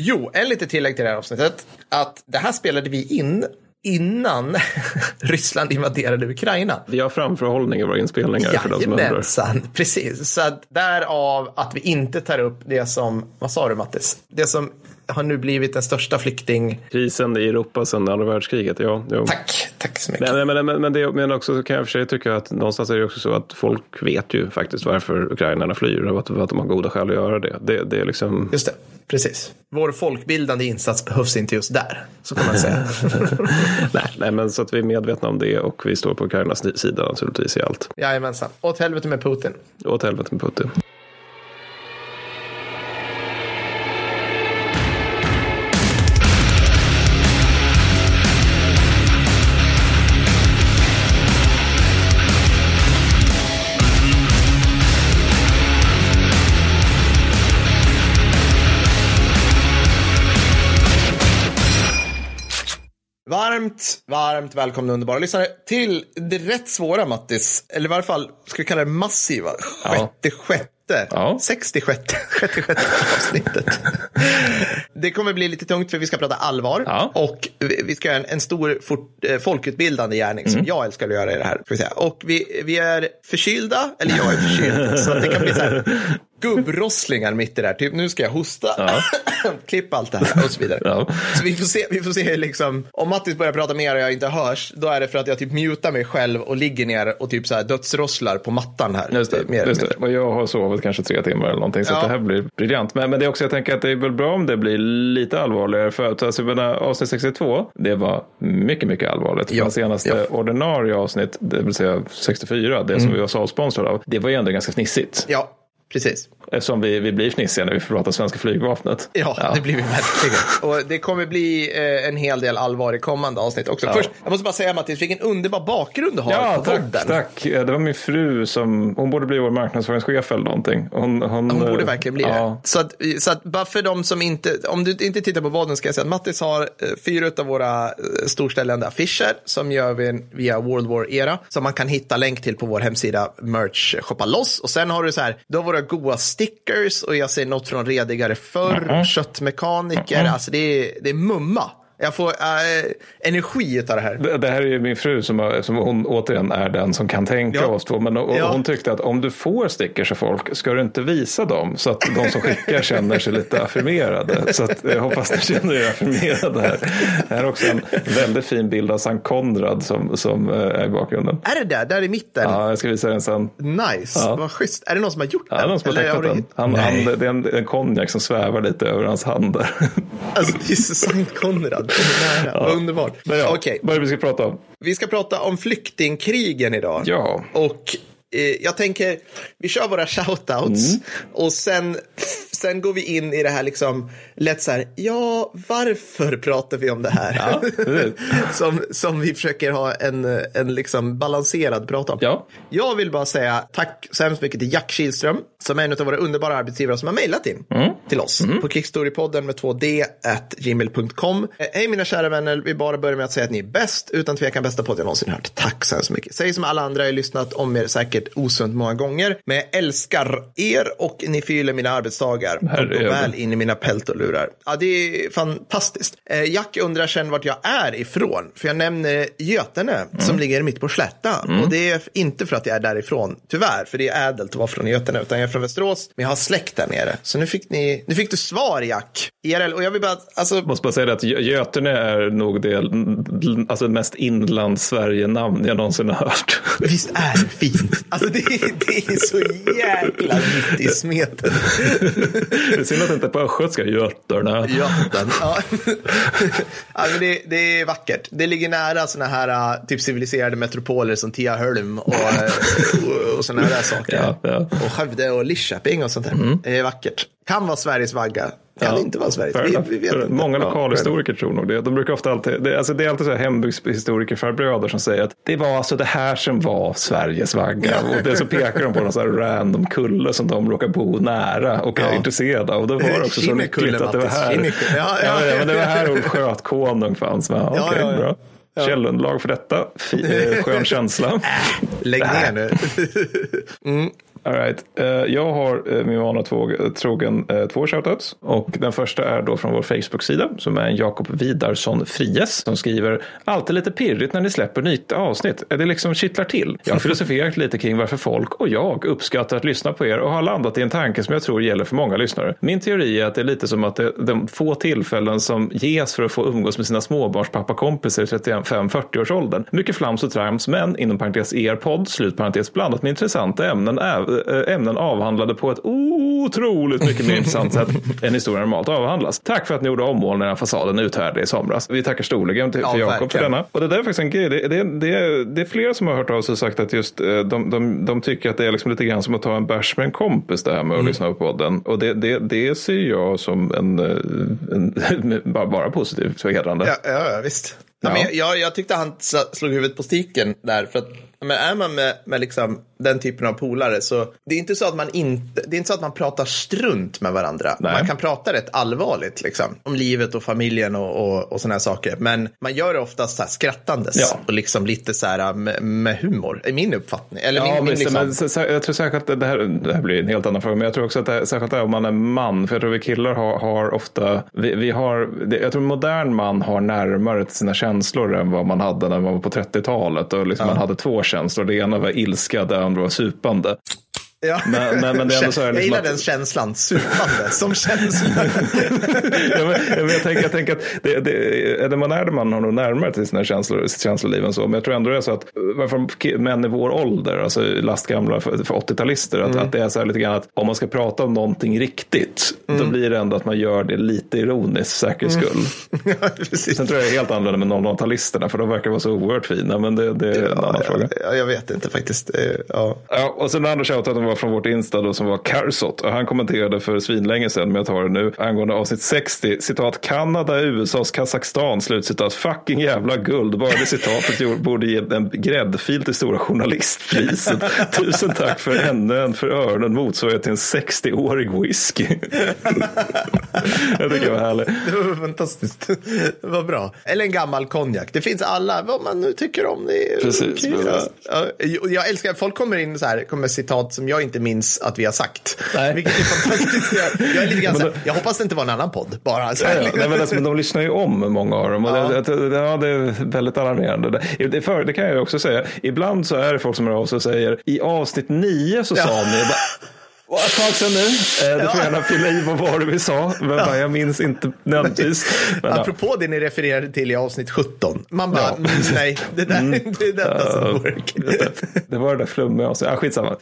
Jo, en lite tillägg till det här avsnittet. Att det här spelade vi in innan Ryssland invaderade Ukraina. Vi har framförhållning i våra inspelningar. Jajamensan, precis. Så att därav att vi inte tar upp det som, vad sa du Mattis? Det som har nu blivit den största flykting... Krisen i Europa sedan andra världskriget, ja. Jo. Tack, tack så mycket. Men, men, men, men, det, men också kan jag för sig tycka att någonstans är det också så att folk vet ju faktiskt varför ukrainarna flyr och att, att de har goda skäl att göra det. Det, det är liksom... Just det, precis. Vår folkbildande insats behövs inte just där, så kan man säga. nej, nej, men så att vi är medvetna om det och vi står på Ukrainas sida naturligtvis i allt. Jajamensan. Åt helvete med Putin. Åt helvete med Putin. Varmt, varmt välkomna underbara lyssnare till det rätt svåra Mattis, eller i varje fall ska vi kalla det massiva, sjätte, sjätte, Ja. 66, sjätte, sjätte avsnittet. det kommer bli lite tungt för vi ska prata allvar Ja. och vi ska göra en, en stor fort, eh, folkutbildande gärning Mm. som jag älskar att göra i det här. Ska vi säga. Och vi, vi är förkylda, eller jag är förkyld, så det kan bli så här gubbrosslingar mitt i det här. Typ nu ska jag hosta, klippa allt det här och så vidare. Ja. Så vi får se, vi får se liksom, om Mattis börjar prata mer och jag inte hörs, då är det för att jag typ mutar mig själv och ligger ner och typ så här dödsrosslar på mattan här. Just det, Mer just det. Och jag har sovit kanske tre timmar eller någonting. Så Ja. det här blir briljant. Men, men det är också, jag tänker att det är väl bra om det blir lite allvarligare. För att alltså, avsnitt 62, det var mycket, mycket allvarligt. Ja, Ja. senaste ja. ordinarie avsnitt, det vill säga 64, det som vi var salsponsrade av, det var ju ändå ganska fnissigt. Ja, precis. Eftersom vi, vi blir fnissiga när vi får prata svenska flygvapnet. Ja, det blir vi verkligen. Och det kommer bli eh, en hel del allvar i kommande avsnitt också. Först, jag måste bara säga Mattis, vilken underbar bakgrund du har Ja, på tack, podden. tack. Eh, Det var min fru som, hon borde bli vår marknadsföringschef eller någonting. Hon, hon, Hon borde eh, verkligen bli ja. det. Så att, så att bara för de som inte, om du inte tittar på podden ska jag säga att Mattis har eh, fyra av våra eh, storställande affischer som gör vi via World War Era som man kan hitta länk till på vår hemsida merch shoppa loss. Och sen har du så här, då har våra goa stickers och jag ser något från redigare förr, köttmekaniker, alltså det är, det är mumma. Jag får eh, energi av det här. Det, det här är ju min fru som, som hon återigen är den som kan tänka Ja. oss två. Men och, Ja. hon tyckte att om du får stickers av folk ska du inte visa dem så att de som skickar känner sig lite affirmerade. Så att, jag hoppas ni känner er affirmerade här. Det här är också en väldigt fin bild av Sankt Konrad som, som eh, är i bakgrunden. Är det där? Där i mitten? Ja, jag ska visa den sen. Nice, Ja. vad schysst. Är det någon som har gjort Ja, den? någon som har tecknat den. du- Han, han, det är en, konjak som svävar lite över hans hand där. Alltså, det är Sankt Konrad. Vad underbart. Men ja, Okej, Vad är det vi ska prata om? vi ska prata om flyktingkrigen idag. Ja. Och eh, jag tänker, vi kör våra shoutouts Mm. och sen, sen går vi in i det här liksom, lätt så här, ja, varför pratar vi om det här? precis. som, som vi försöker ha en, en liksom balanserad prat om. Ja. Jag vill bara säga tack så hemskt mycket till Jack Kihlström som är en av våra underbara arbetsgivare som har mejlat in Mm. till oss på Kickstorypodden med 2D at gmail.com. Hej mina kära vänner, vi bara börjar med att säga att ni är bäst, utan tvekan bästa podd jag någonsin hört. Tack så hemskt mycket. Säg som alla andra, jag har lyssnat om er säkert osunt många gånger, men jag älskar er och ni fyller mina arbetsdagar och går Herregud. väl in i mina peltolurar. Ja, det är fantastiskt. Eh, Jack undrar sen vart jag är ifrån, för jag nämner Götene som ligger mitt på Slätta. Och det är inte för att jag är därifrån, tyvärr, för det är ädelt att vara från Götene, utan jag är från Västerås, men jag har släkt där nere. Så nu fick, ni, nu fick du svar, Jack. IRL, och jag vill bara, alltså, måste bara säga det att Gö- Götene är nog det alltså mest inlands-Sverige-namn jag någonsin har hört. visst är det fint? Alltså det, är- det är så jäkla mitt i smeten. Det är synd att det inte är på östgötska, Götterna. Göten. Ja. ja, men det, det är vackert. Det ligger nära sådana här äh, typ civiliserade metropoler som Tiaholm och, äh, och, och sådana här saker. Ja, ja. Och Skövde och Lidköping och sånt där. Det är vackert. Kan vara Sveriges vagga. Kan Ja. inte vara Sveriges. Fair Vi, vi vet Fair- inte. Många Ja, lokalhistoriker tror nog det. De brukar ofta alltid, det, alltså det är alltid så här hembygdshistorikerfarbröder som säger att det var alltså det här som var Sveriges vagga. Och det så pekar de på någon så här random kulle som de råkar bo nära och är Ja. intresserade av. Och då var det också så lyckligt att det var här. Ja, ja. Ja, ja, men det var här Ulf Skötkonung fanns. Okej, Ja, ja, ja. bra. Ja. Källunderlag för detta. Eh, Skön känsla. Lägg ner nu. Ja, All right. Eh, jag har uh, min vana trogen uh, två shoutouts. Och den första är då från vår Facebook-sida som är en Jakob Vidarsson Fries som skriver alltid lite pirrigt när ni släpper nytt avsnitt. Är det liksom kittlar till? Jag har filosoferat lite kring varför folk och jag uppskattar att lyssna på er och har landat i en tanke som jag tror gäller för många lyssnare. Min teori är att det är lite som att det, de få tillfällen som ges för att få umgås med sina småbarnspappakompisar i 35-40-årsåldern. Mycket flams och trams, men inom parentes er podd, slut parentes blandat med intressanta ämnen, ämnen avhandlade på ett otroligt mycket mer intressant sätt än historien normalt avhandlas. Tack för att ni gjorde ommålningen av fasaden uthärdlig i somras. Vi tackar storligen till, ja, Jakob för denna. Och det där är faktiskt en grej. Det, det, det, det, är flera som har hört av sig och sagt att just eh, de, de, de tycker att det är liksom lite grann som att ta en bärs med en kompis det här med att mm. lyssna på podden. Och det, det, det ser jag som en, eh, en, en bara, bara positivt förhedrande. Ja, ja, visst. Ja. Men jag, jag tyckte han slog huvudet på stiken där. För att men är man med, med liksom den typen av polare så det är inte så att man inte, det är inte så att man pratar strunt med varandra. Nej. Man kan prata rätt allvarligt liksom om livet och familjen och, och, och sådana här saker. Men man gör det oftast så här skrattandes ja. och liksom lite så här med, med humor, är min uppfattning. Eller ja, min, min liksom... men, jag tror säkert att det här, det här blir en helt annan fråga, men jag tror också att det här, särskilt om man är man, för jag tror vi killar har, har ofta, vi, vi har, jag tror modern man har närmare till sina känslor än vad man hade när man var på 30-talet och liksom ja. man hade två känslor. Det ena var ilska, det andra var supande. Ja. Men, men, men det är ändå så här, liksom jag gillar att... den känslan, supande som känsla. ja, men, jag, tänker, jag tänker att det, det, är det man är det man har nog närmare till sina känslor, sitt känsloliv än så. Men jag tror ändå det är så att varför män i vår ålder, alltså lastgamla för, för 80-talister, att, mm. att det är så här lite grann att om man ska prata om någonting riktigt, mm. då blir det ändå att man gör det lite ironiskt, säkerhets mm. skull. Mm. ja, Sen tror jag det är helt annorlunda med 00-talisterna, för de verkar vara så oerhört fina, men det, det är ja, en annan ja, fråga. Ja, jag vet inte faktiskt. Ja. Ja, och sen den andra shoutouten var från vårt Insta då, som var Carsot. Och han kommenterade för svinlänge sedan, men jag tar det nu, angående avsnitt 60. Citat Kanada, USAs Kazakstan, slutcitat. Fucking jävla guld. Bara det citatet borde ge en gräddfil till Stora Journalistpriset. Tusen tack för ännu en för öronen motsvarighet till en 60-årig whisky. jag tycker det var härligt. Det var fantastiskt. Det var bra. Eller en gammal konjak. Det finns alla, vad man nu tycker om. Det Precis. Okay. Jag älskar, folk kommer in så här, kommer citat som jag inte minns att vi har sagt. Nej. Vilket är fantastiskt. Jag, jag är lite grann så här, jag hoppas det inte var en annan podd. Bara, så ja, ja. men, alltså, men de lyssnar ju om många av dem. Ja. Det, det, ja, det är väldigt alarmerande. Det, för, det kan jag också säga. Ibland så är det folk som hör av sig och säger i avsnitt nio så sa ni. Och ett tag sedan nu. Eh, du får gärna fylla i vad var det vi sa. Men ja. jag minns inte nödvändigtvis. Apropå det ni refererade till i avsnitt 17. Man bara, ja. Mm, nej, det, där, mm. det är detta som work. Det, det var det där flummiga. Ja, skitsamma.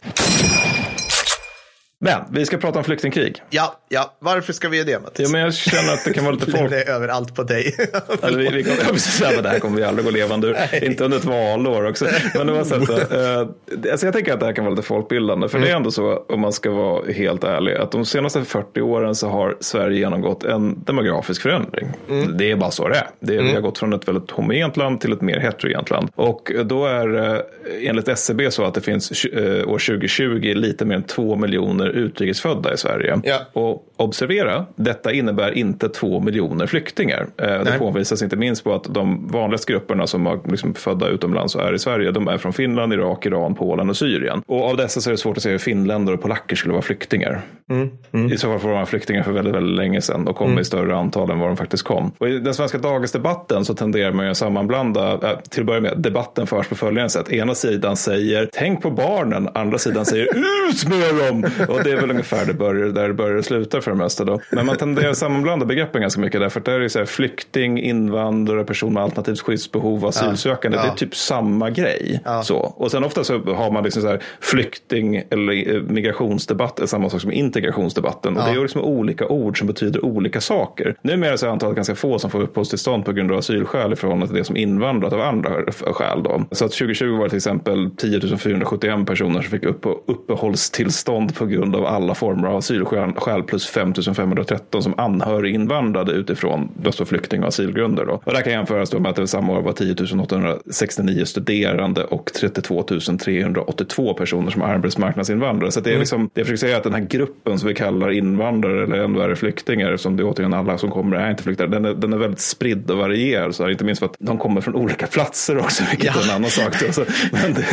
Men vi ska prata om flyktingkrig. Ja, ja. varför ska vi göra det Mattias? Ja, men jag känner att det kan vara lite folk. det är överallt på dig. Eller, vi, vi ja, precis, det här kommer vi aldrig gå levande ur. Inte under ett valår också. Men det var så att, uh, alltså jag tänker att det här kan vara lite folkbildande. För mm. det är mm. ändå så, om man ska vara helt ärlig, att de senaste 40 åren så har Sverige genomgått en demografisk förändring. Mm. Det är bara så det är. Det är mm. Vi har gått från ett väldigt homogent land till ett mer heterogent land. Och då är uh, enligt SCB e så att det finns uh, år 2020 lite mer än 2 miljoner miljoner utrikesfödda i Sverige. Ja. Och observera, detta innebär inte två miljoner flyktingar. Eh, Nej. Det påvisas inte minst på att de vanligaste grupperna som är liksom födda utomlands och är i Sverige, de är från Finland, Irak, Iran, Polen och Syrien. Och av dessa så är det svårt att se hur finländare och polacker skulle vara flyktingar. Mm. Mm. I så fall får de flyktingar för väldigt, väldigt länge sedan och kom mm. i större antal än vad de faktiskt kom. Och I den svenska dagisdebatten så tenderar man ju att sammanblanda, äh, till att börja med, debatten förs på följande sätt. Ena sidan säger tänk på barnen, andra sidan säger ut med dem. Och det är väl ungefär det börjar, där det börjar och slutar för det mesta. Då. Men man tenderar att sammanblanda begreppen ganska mycket därför att det är ju så här, flykting, invandrare, person med alternativt skyddsbehov, asylsökande. Ja, ja. Det är typ samma grej. Ja. Så. Och sen ofta så har man liksom så här, flykting eller eh, migrationsdebatt är samma sak som integrationsdebatten. Och det är liksom olika ord som betyder olika saker. Numera så är antalet ganska få som får uppehållstillstånd på grund av asylskäl i förhållande till det som invandrat av andra skäl. Då. Så att 2020 var det till exempel 10 471 personer som fick upp uppehållstillstånd på grund av alla former av asylskäl plus 5513 som anhöriginvandrade utifrån just flykting och asylgrunder. Då. Och det kan jämföras med att det samma år var 10 869 studerande och 32 382 personer som arbetsmarknadsinvandrare. Så det är mm. liksom, det jag försöker säga att den här gruppen gruppen som vi kallar invandrare eller än värre flyktingar, som det återigen alla som kommer är inte flyktingar, den är, den är väldigt spridd och varierad. Så här, inte minst för att de kommer från olika platser också, vilket ja. är en annan sak. Så, men, det,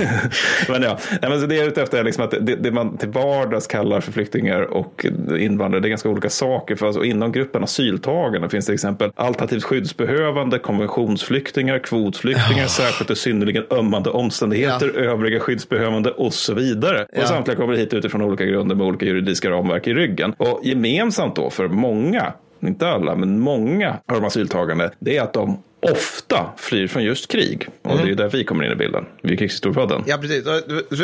men ja, men så det jag är ute efter är liksom att det, det, man till vardags kallar för flyktingar och invandrare, det är ganska olika saker. För alltså, inom gruppen asyltagande finns det till exempel alternativt skyddsbehövande, konventionsflyktingar, kvotflyktingar, ja. särskilt i synnerligen ömmande omständigheter, ja. övriga skyddsbehövande och så vidare. Och samtliga kommer hit utifrån olika grunder med olika juridiska ramverk i ryggen. Och gemensamt då för många inte alla, men många av de asyltagande, det är att de ofta flyr från just krig. Och mm. det är ju där vi kommer in i bilden, vid krigshistoriepodden. Ja, precis.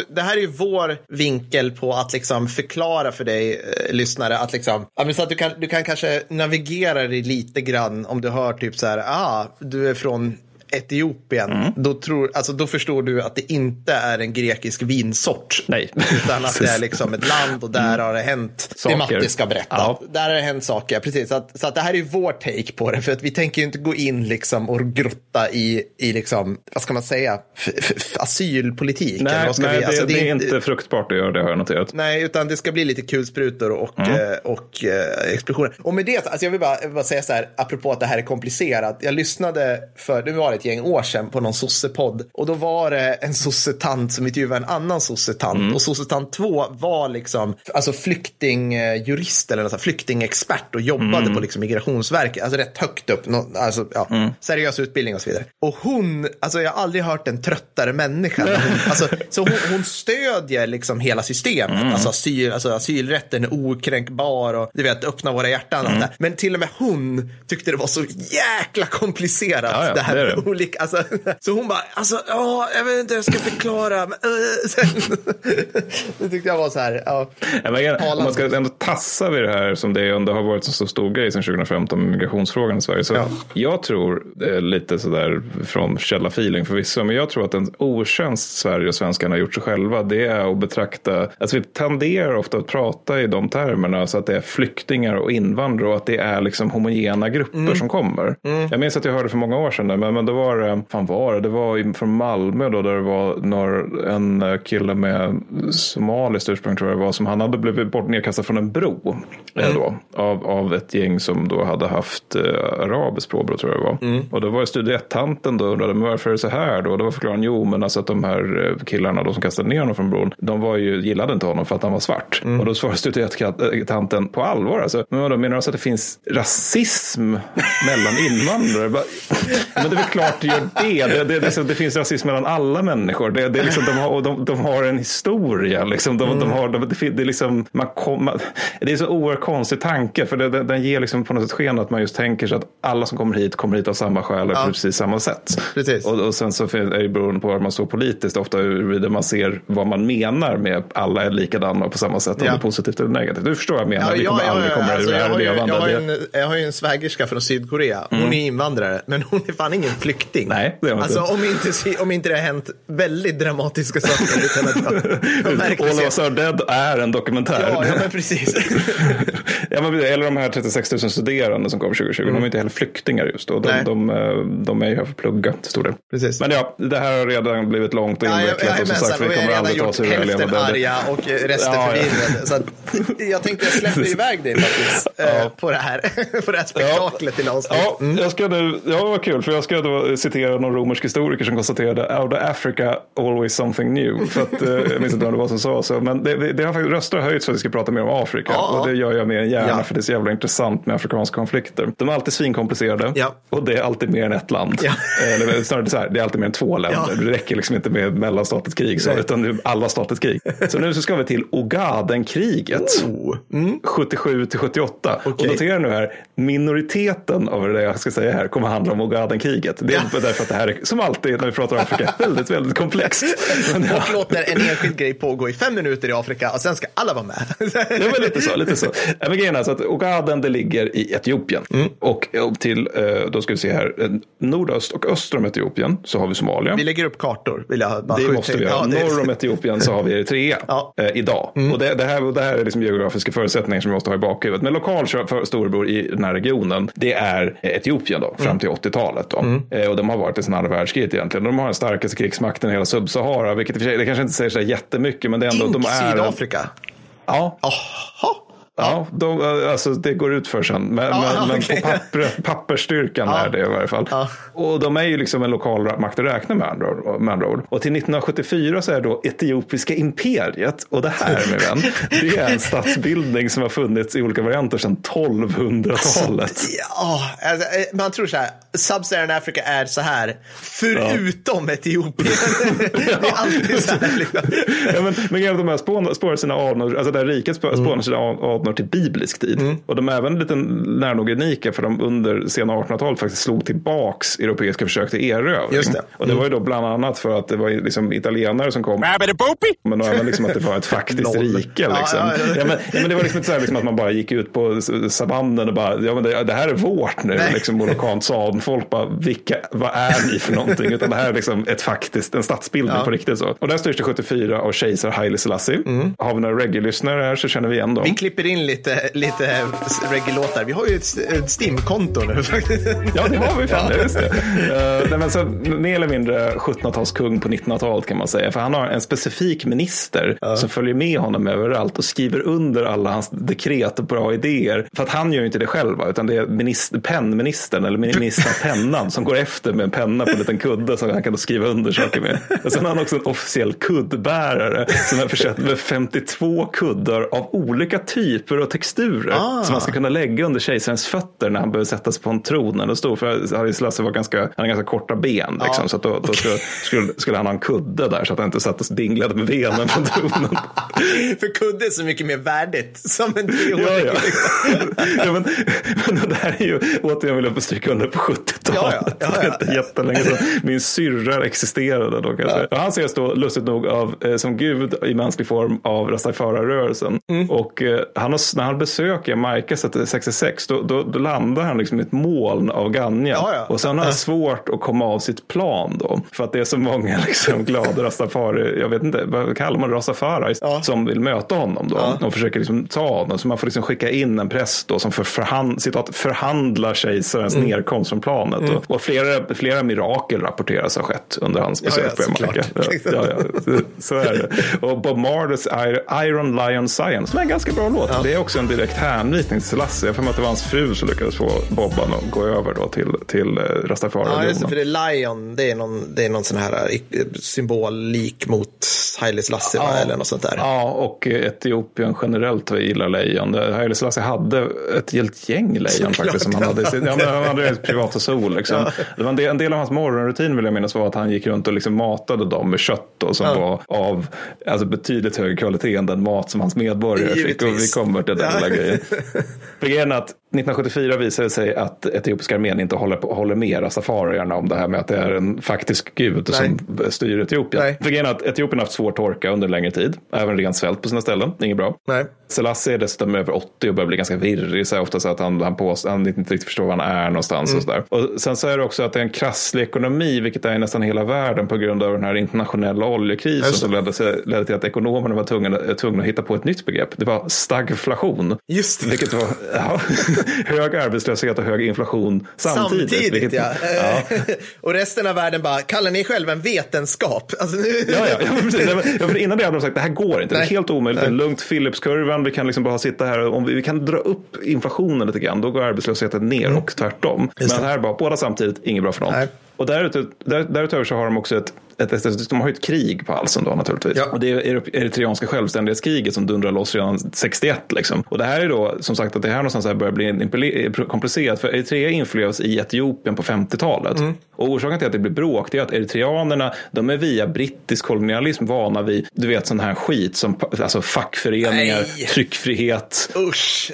Det här är ju vår vinkel på att liksom förklara för dig, eh, lyssnare, att, liksom, så att du, kan, du kan kanske navigera dig lite grann om du hör typ så här, ah, du är från Etiopien, mm. då, tror, alltså, då förstår du att det inte är en grekisk vinsort. Nej. Utan att det är liksom ett land och där mm. har det hänt saker. det Matti ska berätta. Ja. Där har det hänt saker, precis. Så, att, så att det här är vår take på det. För att vi tänker ju inte gå in liksom och grotta i, i liksom, vad ska man säga, asylpolitik. Nej, nej vi, alltså, det, det, är inte fruktbart att göra det har jag noterat. Nej, utan det ska bli lite kulsprutor och, mm. eh, och eh, explosioner. Och med det, alltså jag vill bara, bara säga så här, apropå att det här är komplicerat. Jag lyssnade för, det var ett gäng år sedan på någon sossepodd. Och då var det en sossetant som intervjuade en annan sossetant. Mm. Och sossetant två var liksom alltså flyktingjurist eller något, flyktingexpert och jobbade mm. på liksom migrationsverket. Alltså rätt högt upp, alltså, ja, mm. seriös utbildning och så vidare. Och hon, alltså jag har aldrig hört en tröttare människa. Hon, alltså, så hon, hon stödjer liksom hela systemet. Mm. Alltså, asyl, alltså asylrätten är okränkbar och du vet, öppna våra hjärtan. Mm. Men till och med hon tyckte det var så jäkla komplicerat. Ja, ja, det här det olika, alltså, så hon bara, alltså, ja, jag vet inte hur jag ska förklara. Men, äh, det tyckte jag var så här, ja. ja man ska ändå tassa vid det här som det ändå har varit en så stor grej sedan 2015 med migrationsfrågan i Sverige. Så ja. jag tror, lite sådär från källa-feeling förvisso, men jag tror att en otjänst Sverige och svenskarna har gjort sig själva, det är att betrakta, alltså vi tenderar ofta att prata i de termerna, så att det är flyktingar och invandrare och att det är liksom homogena grupper mm. som kommer. Mm. Jag minns att jag hörde för många år sedan, men, men då var det fan var det? Det var från Malmö då där det var några, en eh, kille med somaliskt ursprung tror jag det var som han hade blivit bort nedkastad från en bro. Eh, mm. Då, av, av ett gäng som då hade haft eh, arabiskt påbrå tror jag det var. Mm. Och då var det studie tanten då undrade men varför är det så här då? Och då var förklaringen jo men alltså att de här eh, killarna då som kastade ner honom från bron de var ju, gillade inte honom för att han var svart. Mm. Och då svarade studie tanten på allvar alltså. Men vadå menar du alltså att det finns rasism mellan invandrare? men det är väl klart det gör det. Det, det, det, det finns rasism mellan alla människor. Det, det liksom, de, har, de, de har en historia. Liksom. De, mm. de har, de, det, är liksom, man kom, man, det är så oerhört konstig tanke. För det, den ger liksom på något sätt sken att man just tänker sig att alla som kommer hit kommer hit av samma skäl och ja. på precis samma sätt. Precis. Och, och sen så är det beroende på vad man står politiskt ofta huruvida man ser vad man menar med alla är likadana på samma sätt. Ja. Om det är positivt eller negativt. Du förstår vad jag menar. Ja, Vi kommer ja, aldrig komma alltså, ur det här levande. Jag har, en, jag har ju en svägerska från Sydkorea. Hon mm. är invandrare, men hon är fan ingen flykting. Nej, det är hon alltså, om inte, om inte det har hänt väldigt dramatiska saker. Utan att jag, All of us are dead är en dokumentär. Ja, ja men precis. ja, men, eller de här 36 000 studerande som kom 2020. Mm. De är inte heller flyktingar just då. De, de, eh, de, är ju här för att plugga till stor del. Precis. Men ja, det här har redan blivit långt och invecklat. Ja, jag, och som sagt, vi kommer aldrig ta oss ur hälften arga och resten ja, förvirrade. Så jag tänkte jag släpper iväg dig faktiskt ja. Eh, på det här, på det här spektaklet ja. avsnitt. Ja, mm. jag ska nu, ja, vad kul, för jag ska då citera någon romersk historiker som konstaterade out of Africa always something new. För att, eh, jag minns inte vad det var som sa så. Men det, det, har faktiskt röster höjts för att vi ska prata mer om Afrika. Ja. Och det gör jag mer än gärna ja. för det är så jävla intressant med afrikanska konflikter. De är alltid svinkomplicerade ja. och det är alltid mer än ett land. Ja. Eller snarare så här, det är alltid mer än två länder. Det räcker liksom inte med mellanstatligt krig så, utan det är alla statligt krig. Så nu så ska vi till Ogadenkriget. Oh. Mm. 77 till 78. Okay. Och notera nu här, minoriteten av det jag ska säga här kommer handla om Ogadenkriget. Det är därför att det här är som alltid när vi pratar om Afrika väldigt, väldigt komplext. och låter en enskild grej pågå i fem minuter i Afrika och sen ska alla vara med. det var lite så. Lite så. Men grejen är alltså att Ogaden det ligger i Etiopien. Mm. Och till, eh, då ska vi se här, eh, nordöst och öster om Etiopien så har vi Somalia. Vi lägger upp kartor. Vill jag bara det måste vi göra. Ja, Norr om Etiopien så har vi Eritrea ja. eh, idag. Mm. Och det, det, här, det här är liksom geografiska förutsättningar som vi måste ha i bakhuvudet. Men lokal storebror i den här regionen, det är Etiopien då, fram mm. till 80-talet. Då. Mm. Eh, och de har varit i sedan andra världskriget egentligen. De har den starkaste krigsmakten i hela Subsahara, vilket det kanske inte säger så jättemycket, men det är ändå... Ink de är Sydafrika? Ja. Aha. Ja, de, alltså det går ut för sen. Men, Ja, men, men okej. på papper, pappersstyrkan Ja. är det i varje fall. Ja. Och de är ju liksom en lokal makt att räkna med andra, med andra ord. Och till 1974 så är då etiopiska imperiet, och det här min vän, det är en statsbildning som har funnits i olika varianter sedan 1200-talet. Ja, alltså, eh, man tror så här, Sub-Saharan Africa är så här, förutom Etiopien. det är alltid så här. Liksom. ja, men, men de här spån, spårar sina anor, alltså det här riket spå- Mm. spånar sina an- anor till biblisk tid. Och de är även lite nära nog unika för de under sena 1800-talet faktiskt slog tillbaks europeiska försök till erövring. Just det. Mm. Och det var ju då bland annat för att det var liksom italienare som kom. Men då även liksom att det var ett faktiskt rike. Liksom. ja, Ja, ja. men, ja, men det var liksom inte så här liksom att man bara gick ut på savannen och bara, ja men det, det här är vårt nu. Nej. Liksom, sa folk bara, vilka, vad är ni för någonting? Utan det här är liksom ett faktiskt, en statsbildning Ja. på riktigt. Så. Och den styrs till 74 av kejsar Haile Selassie. Har vi några reggae-lyssnare här så känner vi igen dem. Vi klipper in lite, lite reggae-låtar. Vi har ju ett, ett Stim-konto nu faktiskt. Ja, det har vi fan. Ja. Just det. Uh, nej, men så, mer eller mindre 1700-talskung på 1900-talet kan man säga. För han har en specifik minister som följer med honom överallt och skriver under alla hans dekret och bra idéer. För att han gör ju inte det själv, utan det är minister, pennministern eller ministerpennan som går efter med en penna på en liten kudde som han kan då skriva under saker med. Och sen har han också en officiell kuddbärare som är försett med 52 kuddar av olika typer och texturer Ah. som man ska kunna lägga under kejsarens fötter när han behöver sätta sig på en tron det står. För Haile Selassie var ganska, han har ganska korta ben. Liksom, Ja. Så att då, då skulle, skulle, skulle han ha en kudde där så att han inte satt och dinglade med benen på tronen. För kudde är så mycket mer värdigt. Som en Ja, treåring. ja. ja, men, men det här är ju, återigen vill jag stryka under på 70-talet. Ja, ja, ja, ja. Det är inte jättelänge sedan min syrra existerade då kanske. Och Han ses då lustigt nog av, eh, som gud i mänsklig form av Rastafara-rörelsen. Mm. Och eh, han har, när han besöker Jamaica 66 då, då, då landar han liksom i ett moln av ganja. Ja, ja. Och sen har han svårt att komma av sitt plan då. För att det är så många liksom glada Rastafari, jag vet inte, vad kallar man Rastafaris, Ja. som vill möta honom då. Ja. Och försöker liksom ta honom. Så man får liksom skicka in en präst då som för förhand, citat, förhandlar kejsarens Mm. nedkomst från planet. Och, och flera, flera mirakel rapporteras ha skett under hans besök på Jamaica. Ja, ja, så är det. Och Bob Marleys Ir- Iron Lion Science, som är en ganska bra låt. Det är också en direkt hänvisning till Selassie. Jag för att det var hans fru som lyckades få Bobban att gå över då till, till eh, Ja, just det, Rastafari-religionen. för det är Lion, det är någon, det är någon sån här eh, symbollik mot Haile Selassie? Ja. eller något sånt där. Ja, och Etiopien generellt gillar lejon. Haile Selassie hade ett helt gäng lejon faktiskt. Som han, hade, ja, men han hade ett privata sol. Liksom. Det var en, del, en del av hans morgonrutin vill jag minnas var att han gick runt och liksom matade dem med kött då, som Ja. var av alltså, betydligt högre kvalitet än den mat som hans medborgare fick. Och vi Givetvis. Till den Ja. lilla grejen. För grejen är att 1974 visade det sig att etiopiska armén inte håller, på, håller med rastafarierna om det här med att det är en faktisk gud som styr Etiopien. Nej. För grejen är att Etiopien har haft svår torka under en längre tid. Även ren svält på sina ställen. Inget bra. Nej. Selassie är dessutom över 80 och börjar bli ganska virrig. Så ofta så att han, han, pås, han inte riktigt förstår var han är någonstans. Och, så där. och Sen så är det också att det är en krasslig ekonomi, vilket är i nästan hela världen på grund av den här internationella oljekrisen som ledde, sig, ledde till att ekonomerna var tvungna, tvungna att hitta på ett nytt begrepp. Det var stagflation. Just det. Vilket var ja, hög arbetslöshet och hög inflation samtidigt. Samtidigt, vilket, ja. ja. och resten av världen bara, kallar ni själva en vetenskap? Alltså, nu... Ja, ja, ja, men. Nej, men- för innan det hade de sagt det här går inte. Det Nej. är helt omöjligt. Det är lugnt. Philipskurvan. Vi kan liksom bara sitta här. Om vi, vi kan dra upp inflationen lite grann. Då går arbetslösheten ner och tvärtom. Men det. här bara båda samtidigt. Inget bra för någon. Nej. Och därutöver, där, därutöver så har de också ett, ett, de har ju ett krig på halsen då naturligtvis. Ja. Och det är eritreanska självständighetskriget som dundrar loss redan 61. Liksom. Och det här är då som sagt att det här någonstans här börjar bli impli- komplicerat. För Eritrea införlevs i Etiopien på 50-talet. Mm. Och orsaken till att det blir bråk det är att eritreanerna de är via brittisk kolonialism vana vid du vet sån här skit som alltså fackföreningar, Nej. tryckfrihet. Usch,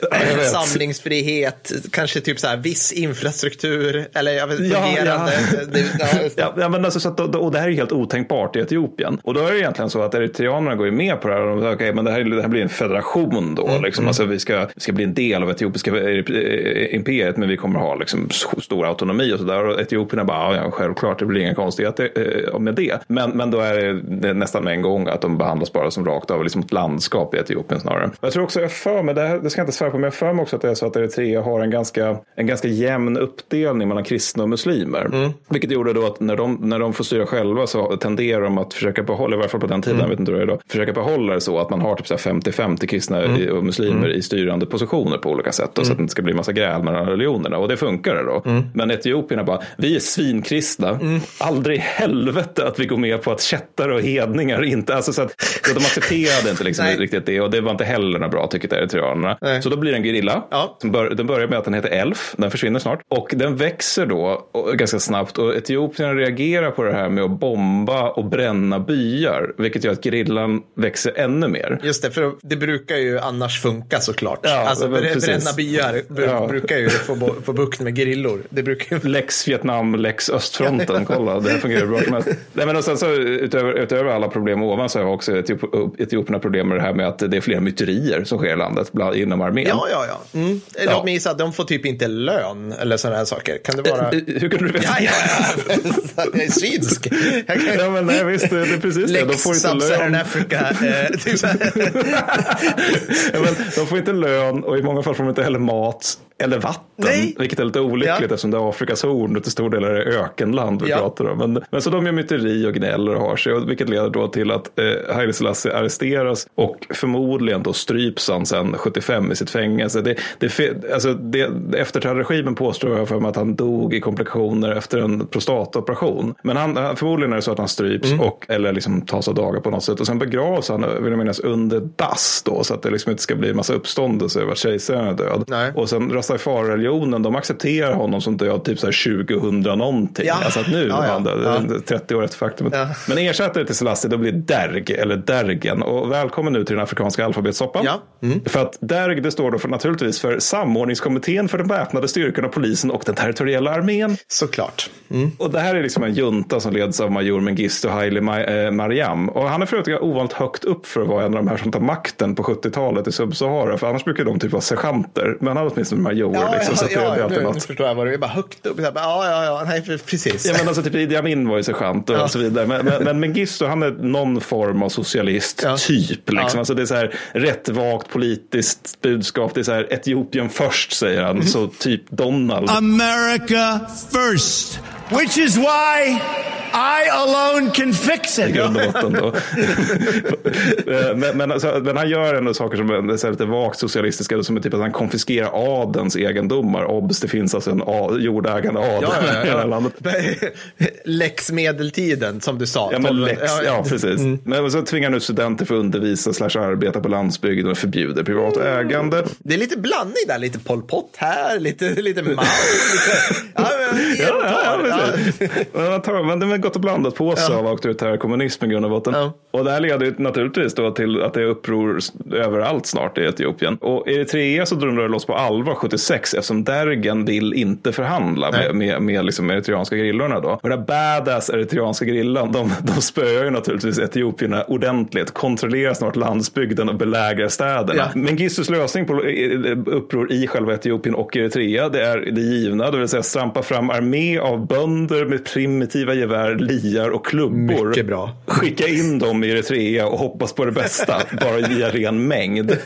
samlingsfrihet, kanske typ så här viss infrastruktur, eller jag vet, fungerande. ja. Ja. Ja, men alltså, så att, och det här är helt otänkbart i Etiopien. Och då är det egentligen så att eritreanerna går ju med på det här. Och de säger, okay, men det här, det här blir en federation då. Mm, liksom. Alltså, vi, ska, vi ska bli en del av etiopiska eh, imperiet, men vi kommer ha liksom, stor autonomi och sådär. Och etiopierna bara, ja, självklart, det blir inga konstigheter eh, med det. Men, men då är det, nästan med en gång att de behandlas bara som rakt av liksom ett landskap i Etiopien snarare. Jag tror också, jag för mig, det, här, det ska jag inte svära på, men jag för mig också att det är så att Eritrea har en ganska, en ganska jämn uppdelning mellan kristna och muslimer. Vilket gjorde då att när de, när de får styra själva så tenderar de att försöka behålla, i varje fall på den tiden, jag vet inte hur det är idag, försöka behålla det så att man har typ så här 50-50 kristna i- och muslimer i styrande positioner på olika sätt. Då, Så att det inte ska bli massa gräl mellan religionerna. Och det funkar det då. Men etiopierna bara, vi är svinkristna. Aldrig i helvete att vi går med på att kättare och hedningar inte, alltså så att så de accepterade inte liksom riktigt det. Och det var inte heller något bra tycker eritreanerna. Nej. Så då blir det en gerilla. Ja. Bör, den börjar med att den heter Elf, den försvinner snart. Och den växer då och, ganska snabbt och Etiopien reagerar på det här med att bomba och bränna byar. Vilket gör att gerillan växer ännu mer. Just det, för det brukar ju annars funka såklart. Ja, alltså bre- precis. bränna byar Ja. brukar ju få, få bukt med gerillor. Det brukar ju... Lex Vietnam, Lex Östfronten. Kolla, det här fungerar bra. Men, nej, men och sen så, utöver, utöver alla problem ovan så har också Etiop- Etiopierna problem med det här med att det är flera myterier som sker i landet bland, inom armén. Ja, ja, ja. Mm. Ja. Låt mig gissa de får typ inte lön eller sådana här saker. Kan det vara... Eh, Hur kan du veta? Ja, ja, ja. Jag är svensk. Ja, men nej, visst, det är precis det. De får inte lön. Africa. Eh, typ ja, men de får inte lön och i många fall får de inte heller mat eller vatten. Nej. Vilket är lite olyckligt Ja. eftersom det är Afrikas horn och till stor del är det ökenland vi Ja. pratar om. Men, men så de gör myteri och gnäller och har sig. Vilket leder då till att eh, Haile Selassie arresteras och förmodligen då stryps han sen 75 i sitt fängelse. Det, det, alltså det, efterträdarregimen påstår jag för mig att han dog i komplikationer efter en prostataoperation. Men han- förmodligen är det så att han stryps Mm. och eller liksom tas av dagar på något sätt. Och sen begravs han, vill jag minnas, under dass då. Så att det liksom inte ska bli massa uppståndelse över att kejsaren är död. Nej. Och sen Rastafari-religionen, de accepterar honom som död typ så här 2000 någonting. Ja. Alltså att nu Ja, ja. död, Ja. 30 år efter faktumet. Men ersättare till Selassie, då blir Derg, eller Dergen. Och välkommen nu till den afrikanska alfabetssoppan. Ja. Mm. För att Derg, det står då för, naturligtvis för Samordningskommittén för den väpnade styrkorna, polisen och den territoriella armén. Såklart. Och det här är liksom en junta som leds av major Mengistu Haile eh, Mariam. Och han är för övrigt ovanligt högt upp för att vara en av de här som tar makten på 70-talet i Sub-Sahara. För annars brukar de typ vara sergeanter. Men han är åtminstone major. Ja, liksom, så ja, det, det är ja, alltid nu något. förstår jag vad det är. Bara högt upp. Så här, bara, Ja, ja, ja. Nej, precis. Ja, men alltså typ Idi Amin var ju sergeant och Ja. så vidare. Men, men, men Mengistu han är någon form av socialist, Ja. typ. Liksom. Ja. Alltså, det är så här rätt vagt politiskt budskap. Det är så här Etiopien först säger han. Så typ Donald. America first, which is why I alone can fix i it. grund och botten. Då. Men, men, alltså, men han gör ändå saker som är så här lite vagt socialistiska, som är typ att han konfiskerar adelns egendomar. Obs, det finns alltså en a- jordägande adel Ja, ja, i det här ja. landet. Lex medeltiden, som du sa. Ja, men lex, ja, precis. Men så tvingar nu studenter för att undervisa slash arbeta på landsbygden och förbjuder privat ägande. Det är lite blandning där. Lite Pol Pot här, lite, lite Mao. Lite, ja, Ja, ja. Men man tar, men det är gott och blandat på sig Ja. av auktoritär kommunism i grund och botten. Ja. Och det här leder ju naturligtvis då till att det är uppror överallt snart i Etiopien. Och Eritrea så dundrar det loss på allvar 76 eftersom Dergen vill inte förhandla Nej. med, med, med liksom eritreanska grillorna då. Och den där badass eritreanska grillan, de, de spöar ju naturligtvis etiopierna ordentligt, kontrollerar snart landsbygden och belägrar städerna. Ja. Men Gissus lösning på eh, uppror i själva Etiopien och Eritrea, det är det givna, det vill säga strampa fram armé av bönder med primitiva gevär, liar och klubbor. Mycket bra. Skicka in dem i Eritrea och hoppas på det bästa, bara via ren mängd.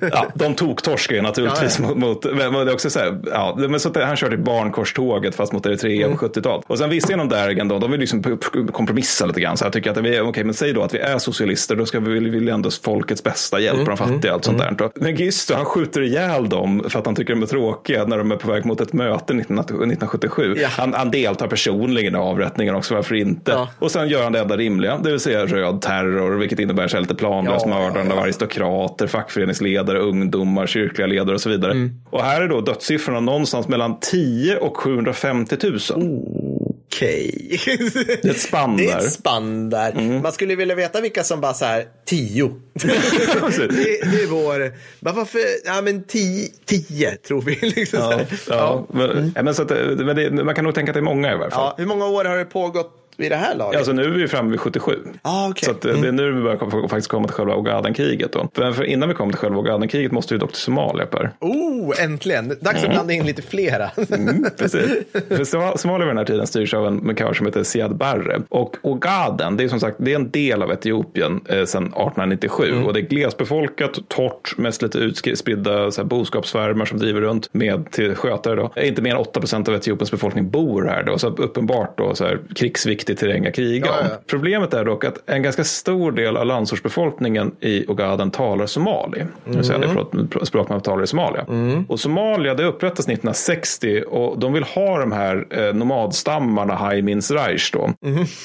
Ja, de tog torskar ju naturligtvis Ja, mot, mot men det är också så här, ja, men så att han körde barnkorståget fast mot Eritrea Mm. på 70-talet. Och sen visste genom Dergen då, de vill liksom kompromissa lite grann. Så jag tycker att vi, okej, men säg då att vi är socialister, då ska vi vill, ändå folkets bästa, hjälpa Mm, de fattiga, allt sånt där. Men Gisto, han skjuter ihjäl dem för att han tycker de är tråkiga när de är på väg mot ett möte 19, 1977. Ja. Han, han deltar personligen i avrättningen också, varför inte? Ja. Och sen gör han det enda rimliga, det vill säga röd terror, vilket innebär så lite planlöst Ja, mördande av aristokrater, fackföreningsledare, ungdomar, kyrkliga ledare och så vidare. Mm. Och här är då dödssiffrorna någonstans mellan 10 och 750 000. Okej. Det är ett spann Det är där. Mm. ett spann där. Man skulle vilja veta vilka som bara så här, tio. det, det är vår, varför, ja men tio, tio tror vi. Liksom Ja, ja, men, ja, men så att, men det, man kan nog tänka att det är många i varje fall. Ja, hur många år har det pågått vid det här laget? Alltså nu är vi framme vid 77. Ah, okej. Så att, eh, det är nu vi börjar faktiskt komma till själva Ogadenkriget. Då. För, för innan vi kommer till själva Ogadenkriget måste vi dock till Somalia Per. Oh, äntligen. Dags att blanda in lite flera. Mm, precis. För Som- Somalia vid den här tiden styrs av en mekar som heter Siad Barre. Och Ogaden, det är som sagt det är en del av Etiopien eh, sedan 1897. Och det är glesbefolkat, torrt, mest lite utspridda så här, boskapsfarmar som driver runt med till skötare. Då. Inte mer än 8 procent av Etiopiens befolkning bor här. Då. Så uppenbart då, så här, krigsviktigt riktig terräng att kriga Ja, om. ja. Problemet är dock att en ganska stor del av landsortsbefolkningen i Ogaden talar somali. Det vill säga det är språk man talar i Somalia. Och Somalia det upprättas 1960 och de vill ha de här eh, nomadstammarna Haimins Reich då.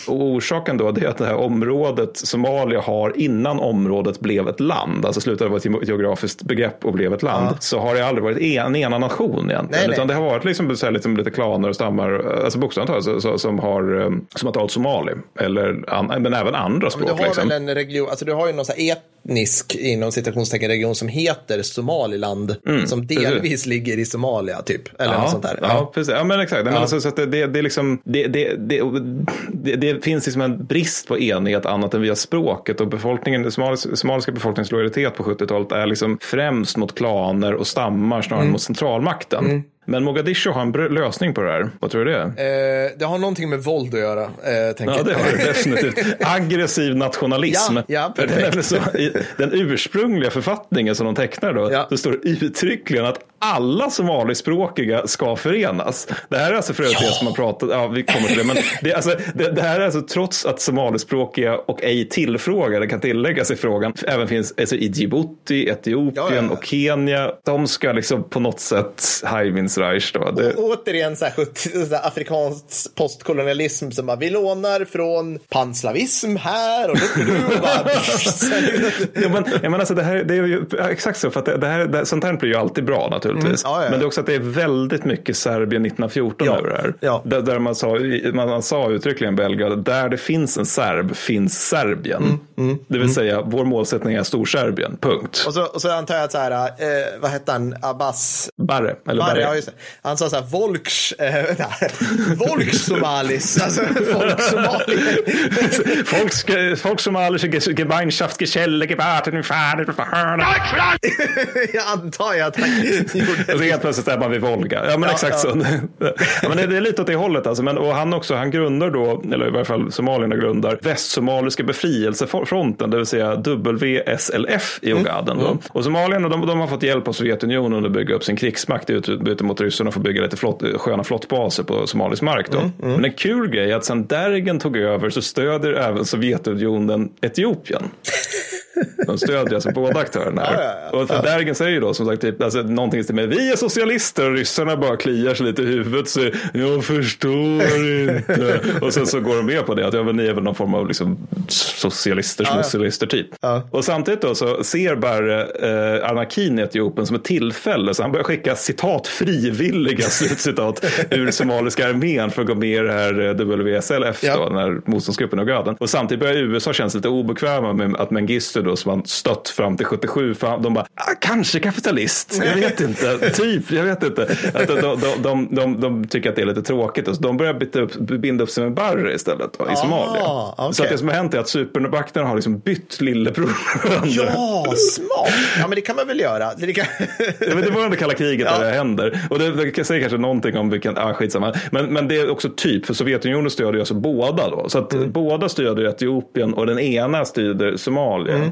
Och orsaken då är att det här området Somalia har innan området blev ett land, alltså slutade vara ett geografiskt begrepp och blev ett land, så har det aldrig varit en, en ena nation egentligen. Nej, nej. Utan det har varit liksom, så här, liksom lite klaner och stammar, alltså bokstavligt talat, som har, eh, som har talat somali. Eller, an, men även andra språk. du har liksom. väl en region, alltså du har ju någon så här etnisk inom citationstecken region som heter Somaliland. som delvis ligger i Somalia typ. Eller något sånt där. Ja, precis. Ja, men exakt. Men alltså, så att det, det, liksom, det, det, det, det, finns liksom en brist på enighet annat än via språket. Och befolkningen, den somaliska, somaliska befolkningens lojalitet på 70-talet är liksom främst mot klaner och stammar snarare Mm. än mot centralmakten. Men Mogadishu har en lösning på det här. Vad tror du det är? Eh, det har någonting med våld att göra, eh, tänker Ja, det har det definitivt. Aggressiv nationalism. Ja, ja, perfekt. så, I den ursprungliga författningen som de tecknar då, Ja. så står det uttryckligen att alla somalispråkiga ska förenas. Det här är alltså för övrigt det som man pratat, ja vi kommer till det, men det, alltså, det, det här är alltså trots att somalispråkiga och ej tillfrågade kan tilläggas i frågan, även finns alltså, i Djibouti, Etiopien Ja, ja, ja. och Kenya, de ska liksom på något sätt Reich då. Det, Å- Återigen så här, 70, så här afrikansk postkolonialism som bara, vi lånar från panslavism här och du, du, och bara, Ja, men, alltså det, här, det är ju exakt så, för att det, det här, det, sånt här blir ju alltid bra naturligtvis. Mm, ja, ja. Men det är också att det är väldigt mycket Serbien 1914 Ja, över det här. ja. Där, där man, sa, man, sa uttryckligen Belgrad, där det finns en serb finns Serbien. Mm, det vill säga, vår målsättning är Storserbien, punkt. och, så, och så antar jag att så här, eh, vad hette han, Abbas Barre, eller Barre, Barre. Just det. Han sa så här, Volks, eh, vänta, Volkssomalis, alltså. Folk, ska- folk somalische Gemeinschaftsgeschelle gewartet fahren jag antar ju att han gjorde Alltså helt plötsligt är man vid Volga. Ja men Ja, exakt ja. så. Ja, men det, är lite åt det hållet alltså. Men, och han också, han grundar då, eller i varje fall somalierna grundar, Västsomaliska befrielsefronten, det vill säga WSLF i Mm. Ogaden. Då. Och somalierna de, de har fått hjälp av Sovjetunionen att bygga upp sin krigsmakt i utbyte mot ryssarna för att bygga lite flott, sköna flottbaser på somalisk mark. Då. Mm, Men en kul grej är att sen Dergen tog över så stödjer även Sovjetunionen Etiopien. De stödjer alltså båda aktörerna. här. Ja, ja, ja. Och Dergen säger då som sagt typ, alltså, någonting till mig. Vi är socialister och ryssarna bara kliar sig lite i huvudet. Så jag förstår inte. och sen så går de med på det. Att ja, men ni är väl någon form av liksom, socialister, Ja, socialister typ. Och samtidigt då så ser Barre eh, anarkin i Etiopien som ett tillfälle. Så han börjar skicka citat frivilliga slutcitat ur somaliska armén för att gå med i det här eh, WSLF, då, den här motståndsgruppen i Ogaden. Och samtidigt börjar USA kännas lite obekväma med att Mengistu då som stött fram till 77, för de bara, ah, kanske kapitalist, jag vet inte, typ, jag vet inte. Att de, de, de, de, tycker att det är lite tråkigt och så de börjar upp, binda upp sig med Barre istället då, i Somalia. Ah, okej. Så att det som har hänt är att supermakterna har liksom bytt lillebror. Ja, smart. Ja, men det kan man väl göra. Det kan... Ja, men det var under kalla kriget Ja. där det händer. Och det, det säger kanske någonting om vilken, ah, skitsamma. Men, men det är också typ, för Sovjetunionen stödjer ju alltså båda då. Så att Mm. båda stödjer Etiopien och den ena stödjer Somalia.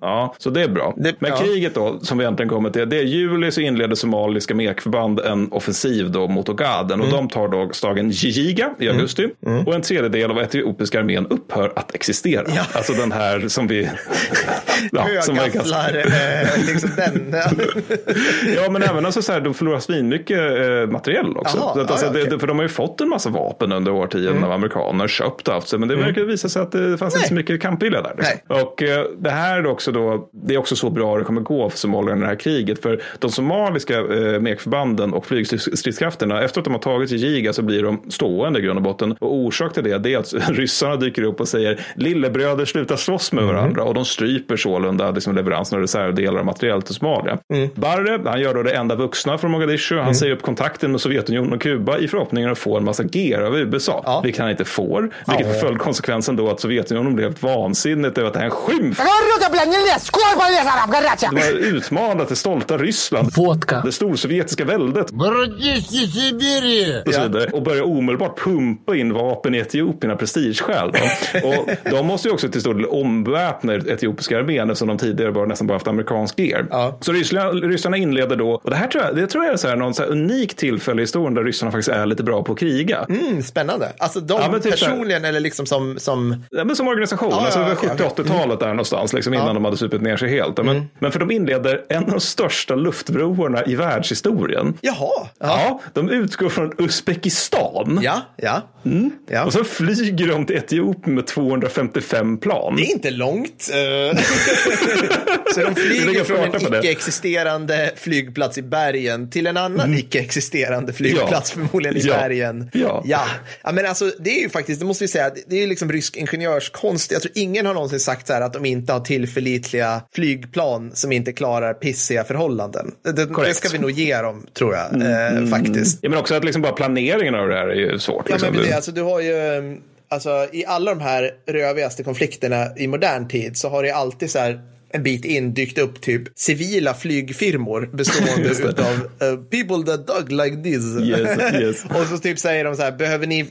Ja, så det är bra. Mm, Det- men ja. kriget då, som vi äntligen kommer till, det är juli så inleder somaliska mekförband en offensiv då mot Ogaden. Mm. Och de tar då staden Jijiga i augusti. Och en tredjedel av etiopiska armén upphör att existera. Ja. Alltså den här som vi... ja, Högafflar, eh, liksom den. Ja, men även alltså så här, de förlorar svinmycket eh, materiell också. Jaha, så att, alltså, ja, det, för de har ju fått en massa vapen under årtionden av amerikaner, köpt och haft sig. Men det verkar visa sig att det fanns inte så mycket kampvilja där. Liksom. Och eh, det här är också då, det är också så bra det kommer gå för somalierna i det här kriget. För de somaliska eh, mekförbanden och flygstridskrafterna, efter att de har tagit Jijiga så blir de stående i grund och botten. Och orsak till det, det är att ryssarna dyker upp och säger lillebröder sluta slåss med varandra. Och de stryper sålunda liksom, leveransen av reservdelar och materiell till Somalia. Barre, han gör då det enda vuxna från Mogadishu. Han säger upp kontakten med Sovjetunionen och Kuba i förhoppningen att få en massa ger av USA. Ja. Vilket han inte får. Vilket Ja. följde konsekvensen då att Sovjetunionen blev vansinnigt över att det här är en skymf jävla nilja! Skål på er garracha! Utmanat det stolta Ryssland. Vodka. Det storsovjetiska väldet. Och, och börjar omedelbart pumpa in vapen i Etiopien av prestigeskäl. Och de måste ju också till stor del omväpna etiopiska armén eftersom de tidigare bara nästan bara haft amerikansk gear. Ja. Så ryssarna inleder då, och det här tror jag, det tror jag är så här, någon så här unik tillfälle i historien där ryssarna faktiskt är lite bra på att kriga. Mm, spännande. Alltså de ja, typ personligen eller liksom som... som... Ja, men som organisation, ja, alltså 70-80-talet okay. där någonstans, liksom, innan Ja. de hade supit ner sig helt. Men, men för de inleder en av de största luftbroarna i världshistorien. Jaha. Ja. Ja. de utgår från Uzbekistan. Ja, ja. ja. Och så flyger de till Etiopien med 255 plan. Det är inte långt. eh. så de flyger från en icke-existerande flygplats i bergen till en annan icke-existerande flygplats förmodligen i Mm. Ja. bergen. Ja. ja. Ja, men alltså det är ju faktiskt, det måste vi säga, det är ju liksom rysk ingenjörskonst. Jag tror ingen har någonsin sagt så här att de inte har tillförlitliga flygplan som inte klarar pissiga förhållanden. Det, det. Mm, ska vi nog ge dem, tror jag, eh, faktiskt. Ja, men också att liksom bara planeringen av det här är ju svårt. Ja, liksom. men det, alltså, du har ju, alltså, i alla de här rövigaste konflikterna i modern tid så har det alltid så här en bit in dykt upp typ civila flygfirmor bestående utav uh, people that dug like this. Yes, yes. och så typ säger de så här, behöver ni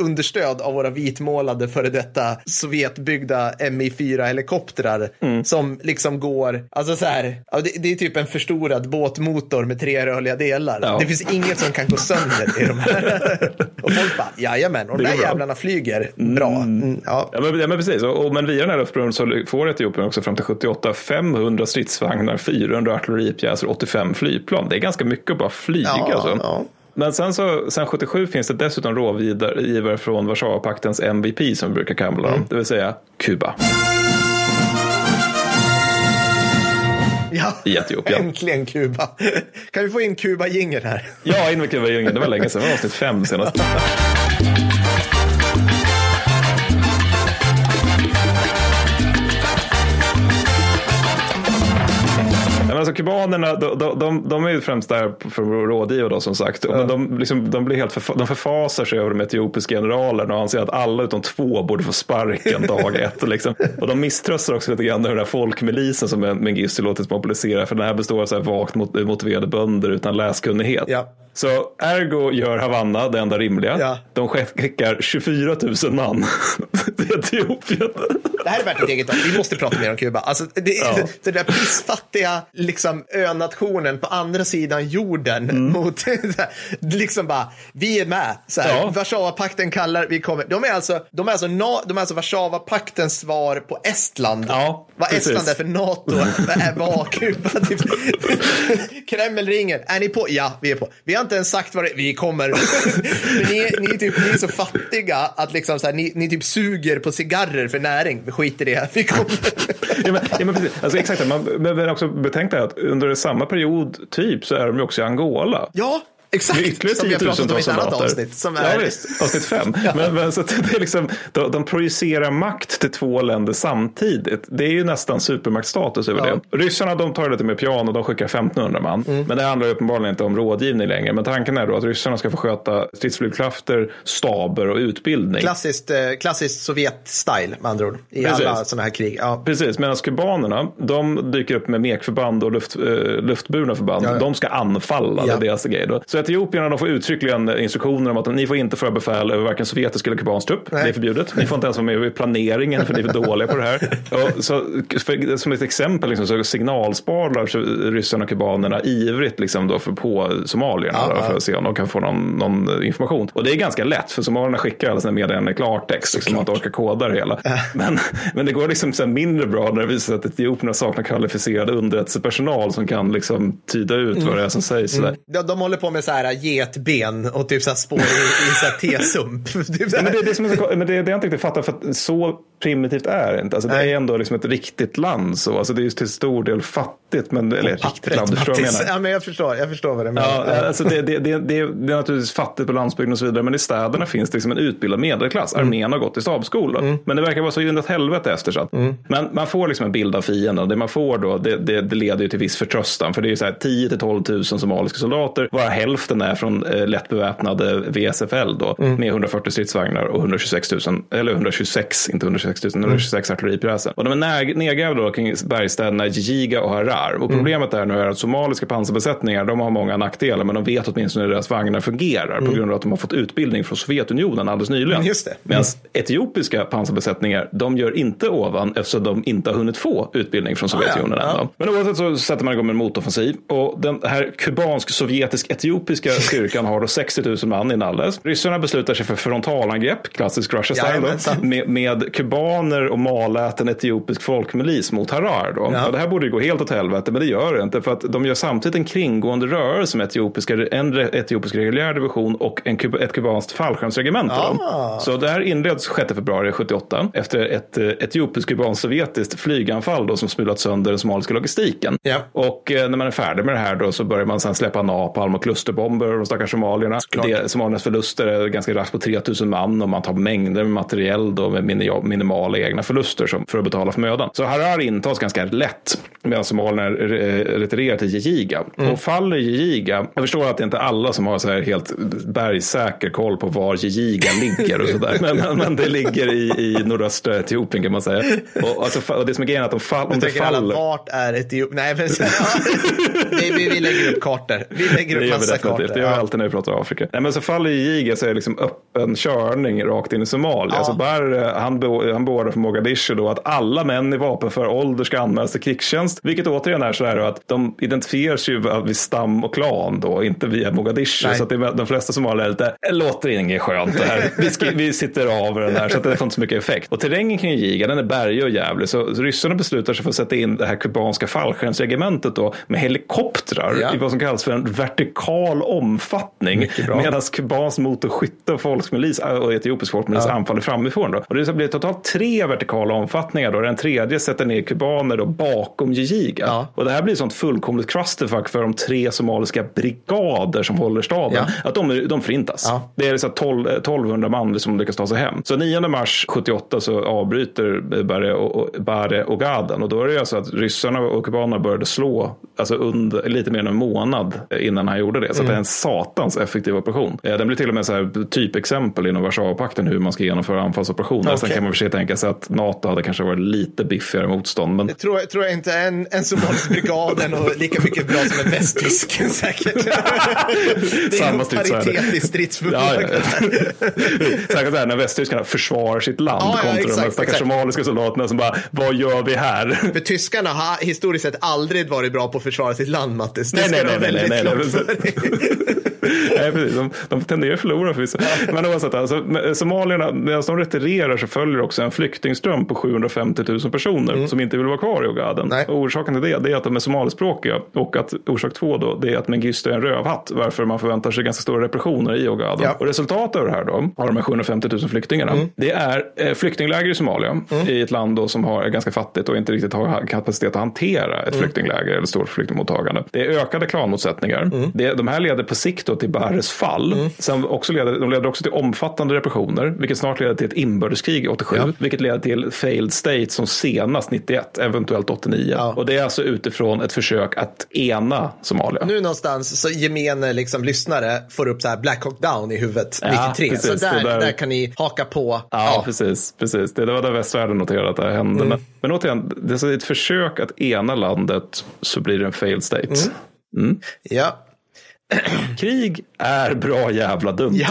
understöd av våra vitmålade före detta Sovjetbyggda Mi-4 helikoptrar Mm. som liksom går, alltså så här, det, det är typ en förstorad båtmotor med tre rörliga delar. Ja. Det finns inget som kan gå sönder i de här. och folk bara, jajamän, och de där bra. jävlarna flyger bra. Mm, ja. Ja men, ja, men precis, och, och, men via den här luftbron så får Etiopien också fram till 78 500 stridsvagnar, 400 artilleripjäser, 85 flygplan. Det är ganska mycket att bara flyga. Ja, alltså. ja. Men sen, så, sen 77 finns det dessutom rådgivare från Warszawapaktens MVP som vi brukar kalla dem, Mm. det vill säga Kuba Ja. i Etiopien. Äntligen Kuba. Kan vi få in Kuba-jingeln här? Ja, in med Kuba i det var länge sedan, det var avsnitt fem senast. men alltså, kubanerna, de, de, de, de är ju främst där för att rådgiva då, som sagt. Men de, liksom, de, blir helt förfa- de förfasar sig över de etiopiska generalerna och anser att alla utom två borde få sparken dag ett. Liksom. Och de misströstar också lite grann den här folkmilisen som Mengistu låtit mobilisera. För den här består av så här vagt mot- motiverade bönder utan läskunnighet. Ja. Så ergo gör Havanna det enda rimliga. Ja. De skickar 24 000 man till Etiopien. Det här är värt ett eget avsnitt. Vi måste prata mer om Kuba. Alltså, det, Ja. det där pissfattiga liksom, önationen på andra sidan jorden mot, så här, liksom bara, vi är med. Så här, Ja. Warszawapakten kallar, vi kommer. De är alltså, de är alltså, na, de är alltså Warszawapaktens svar på Estland. Ja, Vad precis. Estland är för NATO, vad är vad Kuba? Typ. Kreml ringer, är ni på? Ja, vi är på. Vi har inte ens sagt vad det är, vi kommer. Ni, ni, typ, ni är så fattiga att liksom så här, ni, ni typ suger på cigarrer för näring. Vi skiter i det, vi kommer. ja, men, ja, men precis. Alltså, exakt, man, men också betänk säga att under samma period typ så är de ju också i Angola. Ja, exakt. Ytterligare som vi har pratat om i ett annat avsnitt. Som Ja är, visst, avsnitt fem. Men, men, så det är liksom, de, de projicerar makt till två länder samtidigt. Det är ju nästan supermaktstatus över Ja. det. Ryssarna de tar det lite med piano, de skickar 1500 man. Mm. Men det handlar uppenbarligen inte om rådgivning längre. Men tanken är då att ryssarna ska få sköta stridsflygkrafter, staber och utbildning. Klassiskt, eh, klassiskt Sovjet-style med andra ord. I Precis. alla sådana här krig. Ja. Precis, medan kubanerna, de dyker upp med mekförband och luft, eh, luftburna förband. Ja, ja. De ska anfalla, det Ja. är deras grej. Då. Så etiopierna de får uttryckligen instruktioner om att ni får inte föra befäl över varken sovjetisk eller kubansk trupp. Nej. Det är förbjudet. Ni får inte ens vara med i planeringen för ni är för dåliga på det här. Och så, för, som ett exempel liksom, så signalsparar så ryssarna och kubanerna ivrigt liksom, då för, på somalierna Ja, då, för att se om de kan få någon, någon information. Och det är ganska lätt för somalierna skickar alla sina meddelanden i klartext. Liksom, man inte orkar koda det hela. Men, men det går liksom så mindre bra när det visar sig att etiopierna saknar kvalificerad underrättelsepersonal som kan liksom tyda ut vad det är som sägs. sådär. De, de håller på med så här getben och typ så här spår i, i så här T-sump. Typ men det är det som är så, men det det jag inte riktigt fattar, för att så primitivt är det inte. Alltså, det är ändå liksom ett riktigt land. Så. Alltså, det är ju till stor del fattigt, men, eller riktigt Pappret, land, du förstår vad jag menar. Ja, men jag förstår, jag förstår vad du Ja, menar. alltså det, det, det, det, är naturligtvis fattigt på landsbygden och så vidare, men i städerna finns det liksom en utbildad medelklass. Mm. Armén har gått i stabsskola, men det verkar vara så in i helvete eftersatt. Mm. Men man får liksom en bild av fienden det man får då, det, leder ju till viss förtröstan, för det är ju så här 10 till 12 000 somaliska soldater, varav hälften är från eh, lätt beväpnade VSFL då, Mm. med 140 stridsvagnar och 126 000, eller 126, inte 126 26 000, mm. 26 artilleripjäser. Och de är nedgrävda då kring bergsstäderna Jijiga och Harar. Och problemet mm. är nu är att somaliska pansarbesättningar, de har många nackdelar, men de vet åtminstone hur deras vagnar fungerar mm. på grund av att de har fått utbildning från Sovjetunionen alldeles nyligen. Just det. Medan etiopiska pansarbesättningar, de gör inte ovan eftersom de inte har hunnit få utbildning från Sovjetunionen ah, ja. än. Men oavsett så sätter man igång med en motoffensiv och den här kubansk-sovjetisk-etiopiska styrkan har då 60 000 man i Nalles. Ryssarna beslutar sig för frontalangrepp, klassisk Russia-style, med, med kubaner och maläten etiopisk folkmilis mot Harar. Då. Ja. det här borde ju gå helt åt helvete, men det gör det inte för att de gör samtidigt en kringgående rörelse med etiopiska, en etiopisk reguljär division och en, ett kubanskt fallskärmsregemente. Ah. Så det här inleds 6 februari 78 efter ett eh, etiopisk-kubanskt-sovjetiskt flyganfall då, som smulat sönder den somaliska logistiken. Ja. Och eh, när man är färdig med det här då så börjar man sedan släppa napalm och klusterbomber och de stackars somalierna. Det, somaliernas förluster är ganska raskt på 3000 man och man tar mängder med materiell då med minimala egna förluster som, för att betala för mödan. Så Harar intas ganska lätt medan somalierna retirerar till Jijiga. Mm. Och faller Jijiga, jag förstår att det inte är alla som har så här helt bergsäker koll på var Jijiga ligger och sådär. Men, men, men, det ligger i, i nordöstra Etiopien kan man säga. Och, alltså, och det som är grejen är att de fall, om det faller. Alla, vart är Etiopien? Nej, men så, vi, vi, vi, lägger upp kartor. Vi lägger upp massa kartor. Det gör vi alltid när vi pratar Afrika. Nej, men så faller Jijiga så är det liksom öppen körning rakt in i Somalia. Ja. Så Bar, han, han beordrar för Mogadishu då att alla män i vapenför ålder ska anmälas till krigstjänst. Vilket återigen är så här att de identifieras ju vid stam och klan då, inte via Mogadishu. Nej. Så att det, de flesta somalier är lite, låter inget skönt det här. Vi, ska, vi sitter av den här så att det får inte så mycket effekt. Och terrängen kring Jiga den är bergig och jävlig. Så, så ryssarna beslutar sig för att sätta in det här kubanska fallskärmsregementet då med helikoptrar ja. i vad som kallas för en vertikal omfattning. Medan kubansk motorskytte och folkmilis och etiopisk folkmilis ja. anfaller framifrån. Då. Och det blir totalt tre vertikala omfattningar. Då. Den tredje sätter ner kubaner då bakom Jijiga. Ja. Och det här blir sånt fullkomligt clusterfuck för de tre somaliska brigader som håller staden. Ja. Att de, de förintas. Ja. Det är så 12, 1200 man som lyckas ta sig hem. Så 9 mars 78 så avbryter Bare och, Bare och Gaden. Och då är det alltså att ryssarna och kubanerna började slå alltså under, lite mer än en månad innan han gjorde det. Så mm. det är en satans effektiv operation. Den blir till och med så här typexempel inom Warszawapakten hur man ska genomföra anfallsoperationer. Okay. Sen kan man för sig tänka sig att NATO hade kanske varit lite biffigare motstånd. Men... Det tror, tror jag inte en, en somalisk brigad är nog lika mycket bra som en västtysk säkert. det är Samma paritet i stridsförmåga. Ja, ja. Särskilt där när västtyskarna försvarar sitt land ja, ja, kontra de stackars somaliska soldaterna som bara, vad gör vi här? För tyskarna har historiskt sett aldrig varit bra på att försvara sitt land, Mattis. Det nej, nej, nej, nej, nej, nej. Nej, precis. De, de tenderar att förlora förvisso. Men oavsett, alltså, somalierna, medan de retirerar så följer också en flyktingström på 750 000 personer mm. som inte vill vara kvar i Ogaden. Och orsaken till det, det är att de är somalispråkiga och att orsak två då, det är att Mengistu är en rövhatt, varför man förväntar sig ganska stora repressioner i Ogaden. Ja. Och resultatet av det här då, av de här 750 000 flyktingarna, mm. det är eh, flyktingläger i Somalia, mm. i ett land då som har, är ganska fattigt och inte riktigt har kapacitet att hantera ett mm. flyktingläger eller stort flyktingmottagande. Det är ökade klanmotsättningar. Mm. Det, de här leder på sikt då till Bares fall. Mm. Sen också leder, de leder också till omfattande repressioner, vilket snart leder till ett inbördeskrig 87, ja. Vilket leder till failed state som senast 91, eventuellt 89. Ja. Och det är alltså utifrån ett försök att ena Somalia. Nu någonstans så gemene liksom lyssnare får upp så här Black Hawk Down i huvudet ja, 93. Precis, så där, där... där, kan ni haka på. Ja, precis. precis. Det var där västvärlden noterade att det här hände. Mm. Men, men återigen, det är ett försök att ena landet så blir det en failed state. Mm. Mm. Ja, Krig är bra jävla dumt. Ja.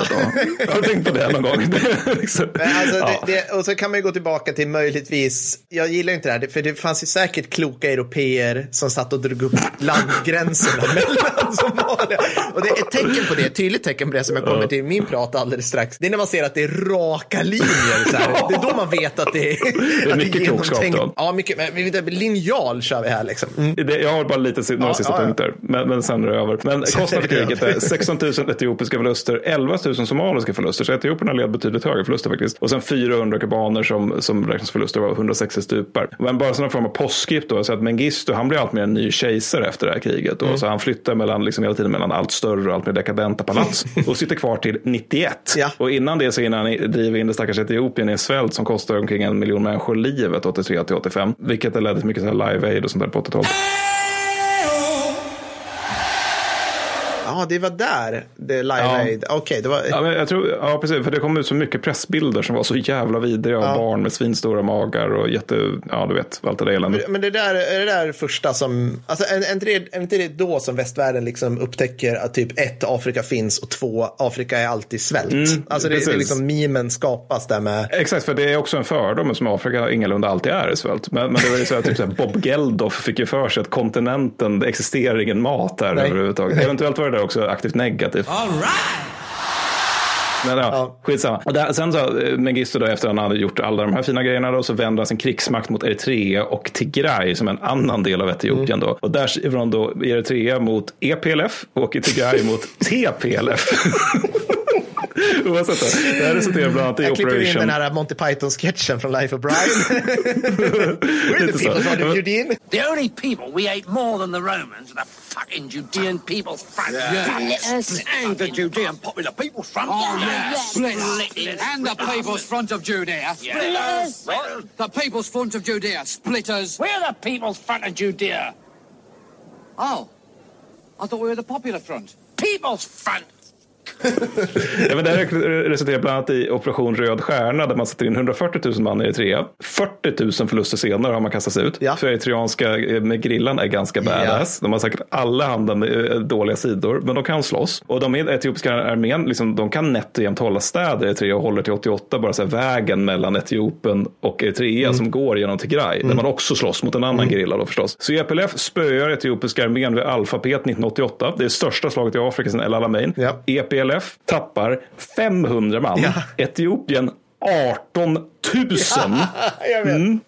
Jag har tänkt på det någon gång. liksom, alltså, ja. det, det, och så kan man ju gå tillbaka till möjligtvis, jag gillar inte det här, för det fanns ju säkert kloka europeer som satt och drog upp landgränserna mellan Somalia. Och det är ett tecken på det, ett tydligt tecken på det som jag kommer till min prat alldeles strax. Det är när man ser att det är raka linjer. Så här. Det är då man vet att det är... Det är mycket klokskap då. Ja, mycket. Men linjal kör vi här liksom. Mm. Jag har bara lite, några ja, sista ja, punkter, men, men sen är det över. Men kostnaden för kriget är 16 000 etiopiska förluster, 11 000 somaliska förluster. Så etiopierna led betydligt högre förluster faktiskt. Och sen 400 kubaner som, som räknas förluster var 160 stupar. Men bara en form av postskript då, så att Mengistu han blir allt mer en ny kejsare efter det här kriget. Mm. Så han flyttar mellan, liksom hela tiden mellan allt större och allt mer dekadenta palats och sitter kvar till 91. Ja. Och innan det så innan han driver in det stackars Etiopien i en svält som kostar omkring en miljon människor livet 83 till 85. Vilket ledde till mycket så här live aid och sånt där på 80-talet. Ja, det var där det Live Ja. Aid. Okej, det var... Ja, men jag tror, ja, precis. För det kom ut så mycket pressbilder som var så jävla vidriga av barn med svinstora magar och jätte, ja du vet, allt det där eländet. Men det där, är det där första som, alltså är, inte det, är inte det då som västvärlden liksom upptäcker att typ ett, Afrika finns och två, Afrika är alltid svält. alltså det, det är liksom memen skapas där med. Exakt, för det är också en fördom som Afrika ingalunda alltid är svält. Men, men det var ju så här, typ så här, Bob Geldof fick ju för sig att kontinenten, det existerar ingen mat där Nej. överhuvudtaget. Eventuellt var det där också aktivt negativt. All right. Men ja, Ja. skitsamma. Och där, sen så, eh, Mengistu då, efter att han hade gjort alla de här fina grejerna då, så vände han sin krigsmakt mot Eritrea och Tigray som en annan del av Etiopien då. Och där skriver de då Eritrea mot EPLF och Tigray mot TPLF. Oavsett, det här resulterar bland annat i Jag klipper in Operation... den här Monty Python-sketchen från Life of Brian. We're the people from men- Eugene. The only people we ate more than the Romans the fucking Judean People's Front. And the Judean Popular People's Front. Oh, yeah. Split. Split. And the People's Front of Judea. Splitters. The People's Front of Judea. Splitters. We're the People's Front of Judea. Oh. I thought we were the Popular Front. People's Front. Ja, men det här resulterar bland annat i Operation Röd Stjärna där man sätter in 140 000 man i Eritrea. 40 000 förluster senare har man kastats ut. Ja. För eritreanska eh, med grillan är ganska badass. De har säkert alla handa med eh, dåliga sidor, men de kan slåss. Och de etiopiska armén, liksom, de kan nätt och jämnt hålla städer i Eritrea och håller till 88, bara så här, vägen mellan Etiopien och Eritrea som går genom Tigray, där man också slåss mot en annan gerilla då förstås. Så EPLF spöar etiopiska armén vid Alfapet 1988. Det är största slaget i Afrika sedan El Alamein. Ja. EPLF tappar 500 man. Ja. Etiopien 18 000. Jag vet. Mm.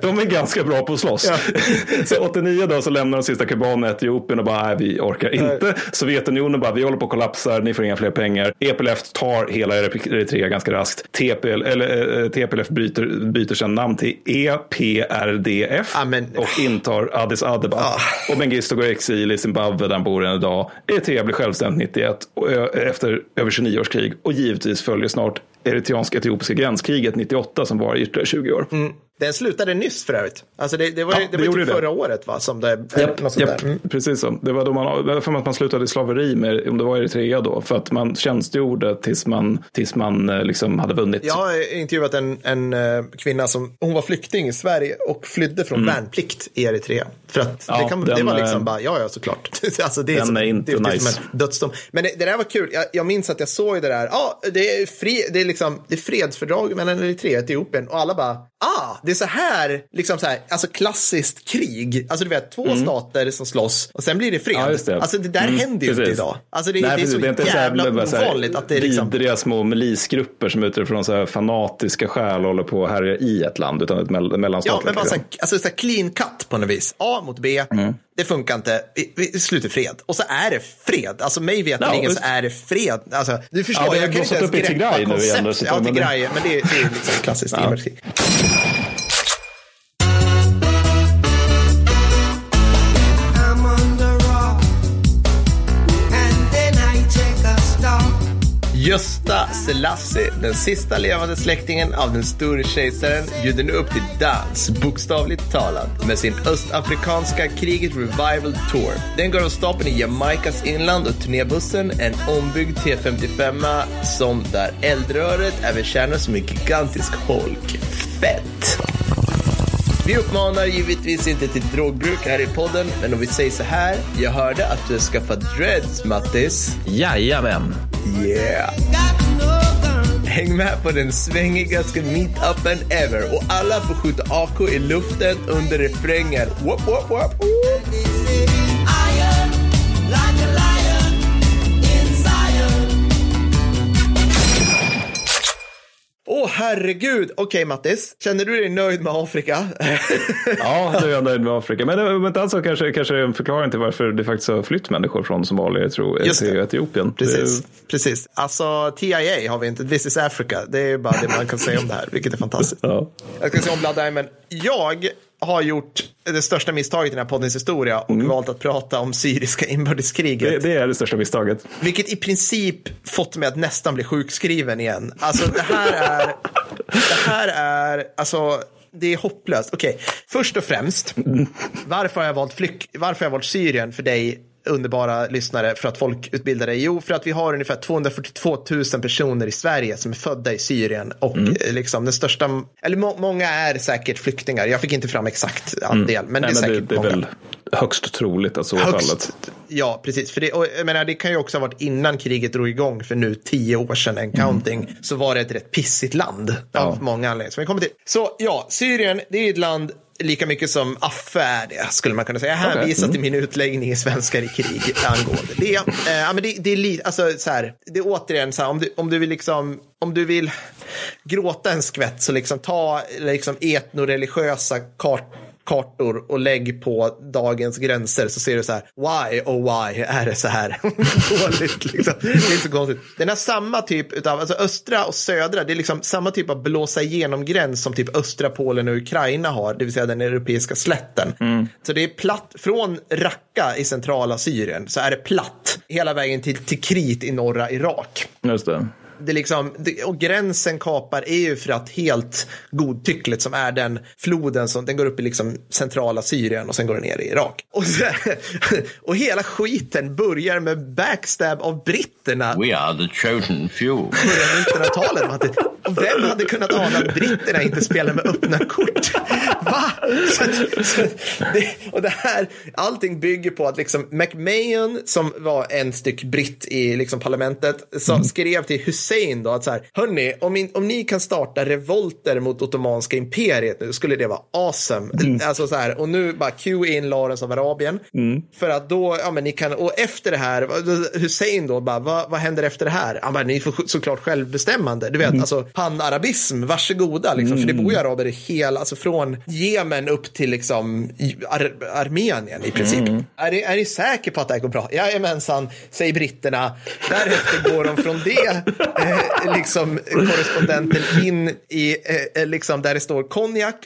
De är ganska bra på att slåss. så 89 då så lämnar de sista kubanerna Etiopien och bara, nej vi orkar inte. Sovjetunionen bara, vi håller på att kollapsa, ni får inga fler pengar. EPLF tar hela Eritrea ganska raskt. TPL, eller, eh, TPLF byter, byter sedan namn till EPRDF Ja, men- och intar Addis Abeba. Och Mengistu går i exil i Zimbabwe där han bor än idag. Eritrea blir självständigt 91 och ö- efter över 29 års krig och givetvis följer snart eritreansk-etiopiska gränskriget 98 som var i ytterligare 20 år. Mm. Den slutade nyss för övrigt. Alltså det, det var, Ja, det det var typ det. förra året va? Som det, Japp, något där. Mm. Precis så. Det var då man, det för att man slutade i slaveri med, om det var Eritrea då, för att man tjänstgjorde tills man, tills man eh, liksom hade vunnit. Jag har intervjuat en, en eh, kvinna som hon var flykting i Sverige och flydde från värnplikt i Eritrea. För att Mm. Ja, det, kan, det den, var liksom eh, bara, ja ja såklart. alltså, det den som, är inte det, det är nice. dödsdom. Men det, det där var kul. Jag, jag minns att jag såg det där. Ja, det är, fri, det är liksom det är fredsfördrag mellan Eritrea och Etiopien och alla bara, ah, det är så här, liksom så här, alltså klassiskt krig. Alltså du vet, två stater som slåss och sen blir det fred. Mm. Ja, det. Alltså det där Mm, händer ju inte idag. Alltså det, Nej, det är precis. så inte så här- jävla så ovanligt att det är liksom. Vidriga små milisgrupper som utifrån så här fanatiska skäl håller på att härja i ett land, utan ett mell- Ja, mellanstatligt. men bara så liksom. här, alltså, så här clean cut på något vis. A mot B, Mm. Det funkar inte, vi, vi slutar fred. Och så är det fred. Alltså mig veterligen Ja, så är det fred. Alltså, du förstår, Ja, har jag kan inte ens upp i greppa Tigray nu igen, koncept. dessutom, Ja, men det- Tigray, men det, det är liksom klassiskt Ja. Gösta Selassie, den sista levande släktingen av den store kejsaren, bjuder nu upp till dans, bokstavligt talat, med sin östafrikanska kriget Revival Tour. Den går av stapeln i Jamaicas inland och turnébussen, en ombyggd T55 som där eldröret även tjänar som en gigantisk holk. Fett! Vi uppmanar givetvis inte till drogbruk här i podden, men om vi säger så här. Jag hörde att du har skaffat dreads, Mattis. Jajamän. Yeah! Häng med på den svängigaste meetupen ever och alla får skjuta AK i luften under refrängen. Wop, wop, wop. They herregud! Okej Mattis, känner du dig nöjd med Afrika? Ja, nu är jag nöjd med Afrika. Men det men alltså kanske, kanske en förklaring till varför det faktiskt har flytt människor från Somalia tror, Just det. till Etiopien. Precis, Det- precis. Alltså TIA har vi inte, This is Africa. Det är bara det man kan säga om det här, vilket är fantastiskt. Ja. Jag ska säga om Blood Diamond. Jag har gjort det största misstaget i den här poddens historia och valt att prata om syriska inbördeskriget. Det, det är det största misstaget. Vilket i princip fått mig att nästan bli sjukskriven igen. Alltså det här är, det här är, alltså det är hopplöst. Okej, först och främst, varför har jag valt flyk, varför har jag valt Syrien för dig underbara lyssnare för att folk utbildar dig? Jo, för att vi har ungefär 242 000 personer i Sverige som är födda i Syrien och eh, liksom den största, eller må, många är säkert flyktingar. Jag fick inte fram exakt andel, men Nej, det är men det, säkert det är många. högst troligt att så är fallet. Ja, precis. För det, och jag menar, det kan ju också ha varit innan kriget drog igång för nu tio år sedan, en counting, så var det ett rätt pissigt land av många anledningar. som vi kommer till. Så ja, Syrien, det är ett land lika mycket som Affe är det, skulle man kunna säga. Jag hänvisar till min utläggning i Svenskar i krig angående det. Eh, men det, det är lite, alltså så här, det är återigen så här, om du, om du vill liksom, om du vill gråta en skvätt så liksom ta liksom etnoreligiösa kart kartor och lägg på dagens gränser så ser du så här, why oh why är det så här dåligt liksom. Det är inte så konstigt. Den har samma typ av, alltså östra och södra, det är liksom samma typ av blåsa igenom gräns som typ östra Polen och Ukraina har, det vill säga den europeiska slätten. Så det är platt, från Raqqa i centrala Syrien så är det platt hela vägen till Tikrit i norra Irak Just det. Det liksom, det, och gränsen kapar är ju för att helt godtyckligt som är den floden som den går upp i liksom centrala Syrien och sen går den ner i Irak. Och, så, och hela skiten börjar med backstab av britterna We are the chosen few. av 1900-talet. Och vem hade kunnat ana att britterna inte spelar med öppna kort? Va? Så, så, det, och det här, allting bygger på att liksom McMahon, som var en styck britt i liksom parlamentet, som skrev till Hussein då att så här, hörni, om, in, om ni kan starta revolter mot Ottomanska imperiet nu skulle det vara awesome. Alltså så här, och nu bara cue in Lawrence av Arabien. För att då, ja men ni kan, och efter det här, Hussein då bara, vad, vad händer efter det här? Ja men ni får såklart självbestämmande. Du vet, alltså panarabism, varsågoda liksom. För det bor ju araber i hela, alltså från Jemen upp till liksom Ar Armenien i princip. Är, ni, är ni säker på att det här går bra? Jajamensan, säger britterna. Därefter går de från det, eh, liksom korrespondenten in i, eh, liksom där det står konjak.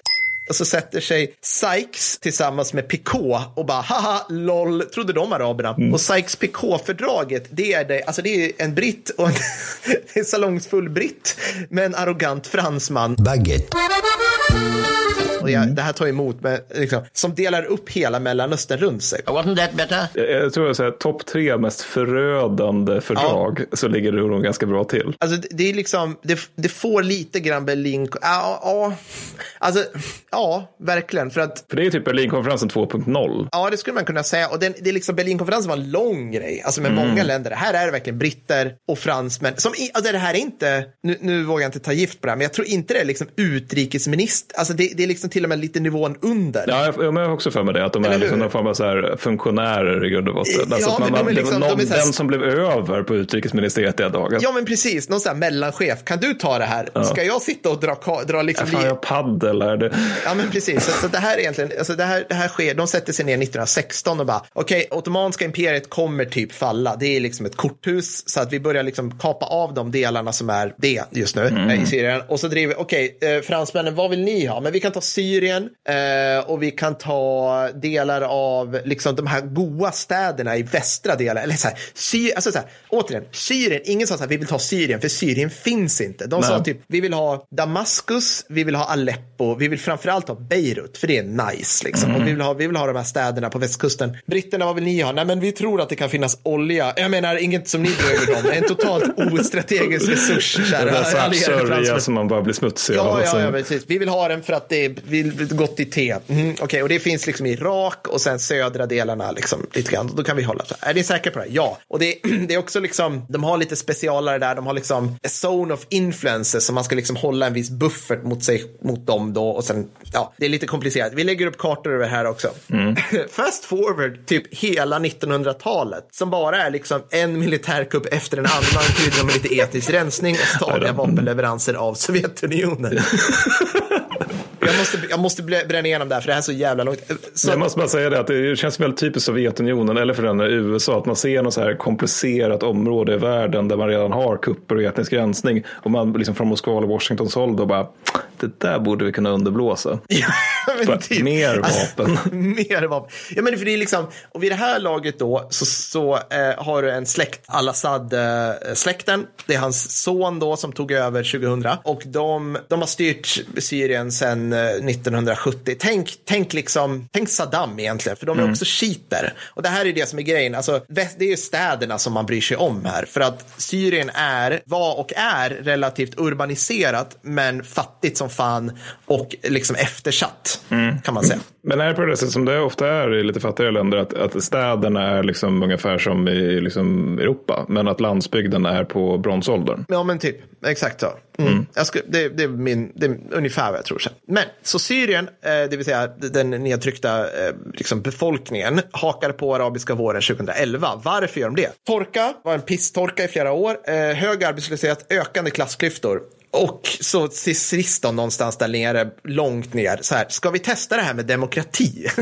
Och så sätter sig Sykes tillsammans med Picot och bara haha LOL, trodde de araberna. Och Sykes-Picot-fördraget, det är det, alltså det är en britt och en, en salongsfull britt med en arrogant fransman. Baguette. Och jag, det här tar emot med, liksom, som delar upp hela Mellanöstern runt sig. Wasn't that better? Jag, jag tror jag säger topp tre mest förödande fördrag så ligger det nog ganska bra till. Alltså det, det är liksom, det, det får lite grann Berlin, ja, ja, alltså, ja, verkligen, för att För det är typ Berlinkonferensen 2.0. Ja, det skulle man kunna säga. Och den, det är liksom Berlinkonferensen var en lång grej, alltså med många länder. Här är det verkligen britter och fransmän. Som alltså det här är inte, nu, nu vågar jag inte ta gift på det här, men jag tror inte det är liksom utrikesminister. Alltså det, det är liksom till och med lite nivån under. Ja, jag, jag har också för mig det, att de Eller är liksom någon form av så här funktionärer i grund och botten. Alltså Ja, man, de är liksom- de någon, är så här- den som blev över på utrikesministeriet den dagen. Ja, men precis. Någon sån här mellanchef. Kan du ta det här? Ska jag sitta och dra, dra liksom... Fan, jag paddel är det. Ja, men precis. Så, så det här är egentligen, alltså det här, det här sker, de sätter sig ner 1916 och bara, okej, Ottomanska imperiet kommer typ falla. Det är liksom ett korthus, så att vi börjar liksom kapa av de delarna som är det just nu eh, i Syrien. Och så driver, okej, eh, fransmännen, vad vill ni ha? Men vi kan ta Syrien eh, och vi kan ta delar av liksom de här goa städerna i västra delen. Eller så här, Sy alltså så här, återigen, Syrien, ingen sa här, vi vill ta Syrien, för Syrien finns inte. De sa Nej. typ, vi vill ha Damaskus, vi vill ha Aleppo, vi vill framförallt ha Beirut, för det är nice. Liksom. Och vi, vill ha, vi vill ha de här städerna på västkusten. Britterna, vad vill ni ha? Nej, men vi tror att det kan finnas olja. Jag menar, inget som ni behöver dem. En totalt ostrategisk resurs. Det är så här allierade sörja fransmän. som man bara blir smutsig av. Ja, ja, Så- ja, precis. Vi vill ha den för att det är vi gott i te. Mm, Okej, och det finns liksom i Irak och sen södra delarna liksom lite grann. Då kan vi hålla så här. Är ni säkra på det? Ja. Och det, det är också liksom, de har lite specialare där. De har liksom a zone of influences som man ska liksom hålla en viss buffert mot sig, mot dem då. Och sen, ja, det är lite komplicerat. Vi lägger upp kartor över det här också. Fast forward typ hela 1900-talet som bara är liksom en militärkupp efter en annan kryddad med lite etnisk rensning och stadiga vapenleveranser av Sovjetunionen. Jag måste, jag måste bränna igenom det här för det här är så jävla långt. Så, Jag måste bara säga det att det känns väldigt typiskt Sovjetunionen eller för den USA att man ser något så här komplicerat område i världen där man redan har kupper och etnisk rensning och man liksom från Moskva eller Washingtons håll då bara det där borde vi kunna underblåsa. Ja, men typ. mer vapen. mer vapen. Ja, men för det är liksom, och vid det här laget då så, så eh, har du en släkt, Al-Assad-släkten. det är hans son då som tog över 2000 och de, de har styrt Syrien sedan eh, 1970. Tänk, tänk liksom, tänk Saddam egentligen, för de är Mm. också shiiter. Och det här är det som är grejen, alltså det är ju städerna som man bryr sig om här, för att Syrien är, var och är relativt urbaniserat, men fattigt som fan och liksom eftersatt, Mm. kan man säga. Men är det på det sättet som det ofta är i lite fattigare länder, att, att städerna är liksom ungefär som i liksom Europa, men att landsbygden är på bronsåldern? Ja, men typ. Exakt så. Mm. Jag skulle, det, det, är min, det är ungefär vad jag tror. Så. Men så Syrien, eh, det vill säga den nedtryckta eh, liksom befolkningen, hakar på arabiska våren 2011. Varför gör de det? Torka var en pisstorka i flera år, eh, hög arbetslöshet, ökande klassklyftor. Och så till sist då någonstans där nere, långt ner, så här, ska vi testa det här med demokrati?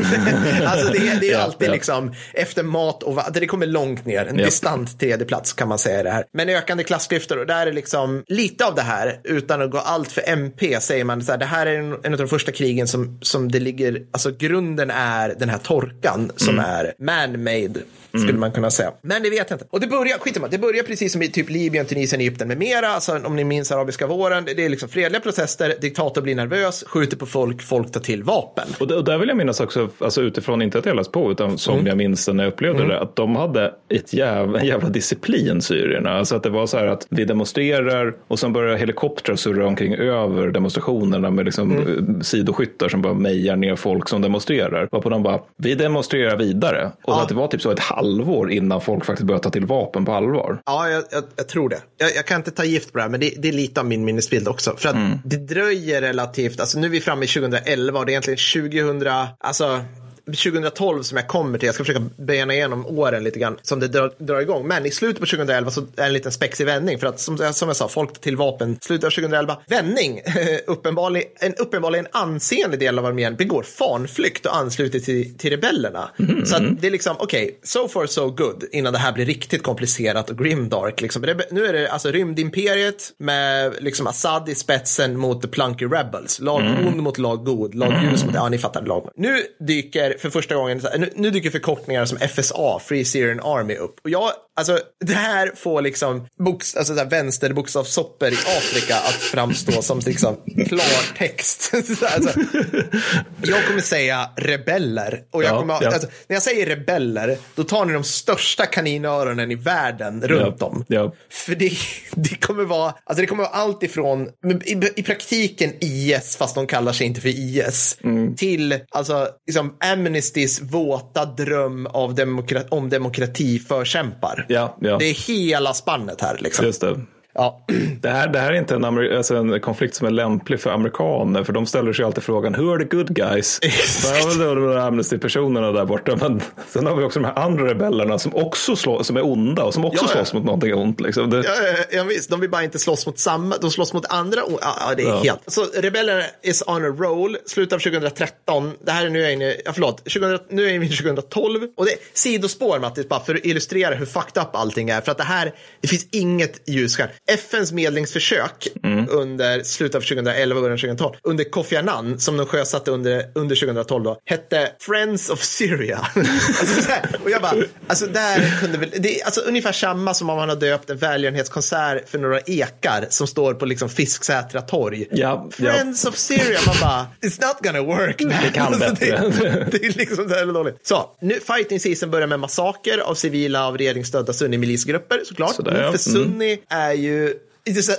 alltså det, är- det är Ja, alltid ja. liksom efter mat och va- det kommer långt ner, en Ja. distant tredje plats kan man säga det här. Men ökande klassklyftor och där är liksom lite av det här utan att gå allt för MP säger man så här, det här är en, en av de första krigen som, som det ligger, alltså grunden är den här torkan som är man-made skulle man kunna säga. Men det vet jag inte. Och det börjar, skit det börjar precis som i typ Libyen, Tunisien, Egypten med mera. Alltså, om ni minns arabiska våren, det är liksom fredliga protester, diktator blir nervös, skjuter på folk, folk tar till vapen. Och, och där vill jag minnas också, alltså utifrån inte att jag läst på, utan som Mm. jag minns när jag upplevde det, att de hade ett jävla, en jävla disciplin, syrierna. Alltså att det var så här att vi demonstrerar och sen börjar helikoptrar surra omkring över demonstrationerna med liksom Mm. sidoskyttar som bara mejar ner folk som demonstrerar. Varpå de bara, vi demonstrerar vidare. Och Ja. att det var typ så ett halvår innan folk faktiskt började ta till vapen på allvar. Ja, jag, jag, jag tror det. Jag, jag kan inte ta gift på det här, men det, det är lite av min minnesbild också. För att det dröjer relativt, alltså nu är vi framme i 2011 och det är egentligen 2000, alltså 2012 som jag kommer till. Jag ska försöka bena igenom åren lite grann som det drar, drar igång. Men i slutet på 2011 så är det en liten spexig vändning. För att som, jag- som jag sa, folk till vapen. Slutet av 2011, vändning. uppenbarligen, en uppenbarligen ansenlig del av armén begår fanflykt och ansluter till, till rebellerna. Så att det är liksom, okej, so far so good innan det här blir riktigt komplicerat och grimdark. Liksom. Nu är det alltså rymdimperiet med liksom Assad i spetsen mot the plunky rebels. Lag ond mot lag god, lag ljus mot, ja ni fattar lag. Nu dyker för första gången, nu, nu dyker förkortningar som FSA, Free Syrian Army upp. Och jag, alltså det här får liksom boks, alltså, så här, vänsterbokstavssoppor i Afrika att framstå som liksom klartext. Alltså, jag kommer säga rebeller. Och jag Ja, kommer, ja. alltså, när jag säger rebeller, då tar ni de största kaninöronen i världen runt Ja, om. ja. För det, det kommer vara, alltså det kommer vara allt ifrån, i, i praktiken IS, fast de kallar sig inte för IS, Mm. till alltså, liksom Amnestys våta dröm av demokra- om demokratiförkämpar. Ja, ja. Det är hela spannet här. Liksom. Just det. Ja. Det här, det här är inte en, alltså en konflikt som är lämplig för amerikaner, för de ställer sig alltid frågan, who are the good guys? Så har vi de där Amnesty-personerna där borta, men sen har vi också de här andra rebellerna som också slår, som är onda och som också Ja, ja. slåss mot någonting ont. Liksom. Det, Ja, ja, ja, visst, de vill bara inte slåss mot samma, de slåss mot andra. Ja, ja, det är Ja. helt. Så rebellerna is on a roll, slutet av 2013. Det här är nu jag inne, ja förlåt, 2000, nu är vi inne i 2012. Och det är sidospår Mattis, bara för att illustrera hur fucked up allting är. För att det här, det finns inget ljusstjärn. FNs medlingsförsök under slutet av 2011 och början av 2012, under Kofi Annan, som de sjösatte under, under 2012 då, hette Friends of Syria. alltså, så här, och jag bara, alltså där kunde väl, det är alltså ungefär samma som om man har döpt en välgörenhetskonsert för några ekar som står på liksom Fisksätra torg. Ja, Friends of Syria, man bara, it's not gonna work. man. Det kan Alltså, bättre. det, det är liksom så dåligt. Så, nu fighting season börjar med massaker av civila av regeringsstödda sunni-milisgrupper såklart. Sådär, ja. För sunni är ju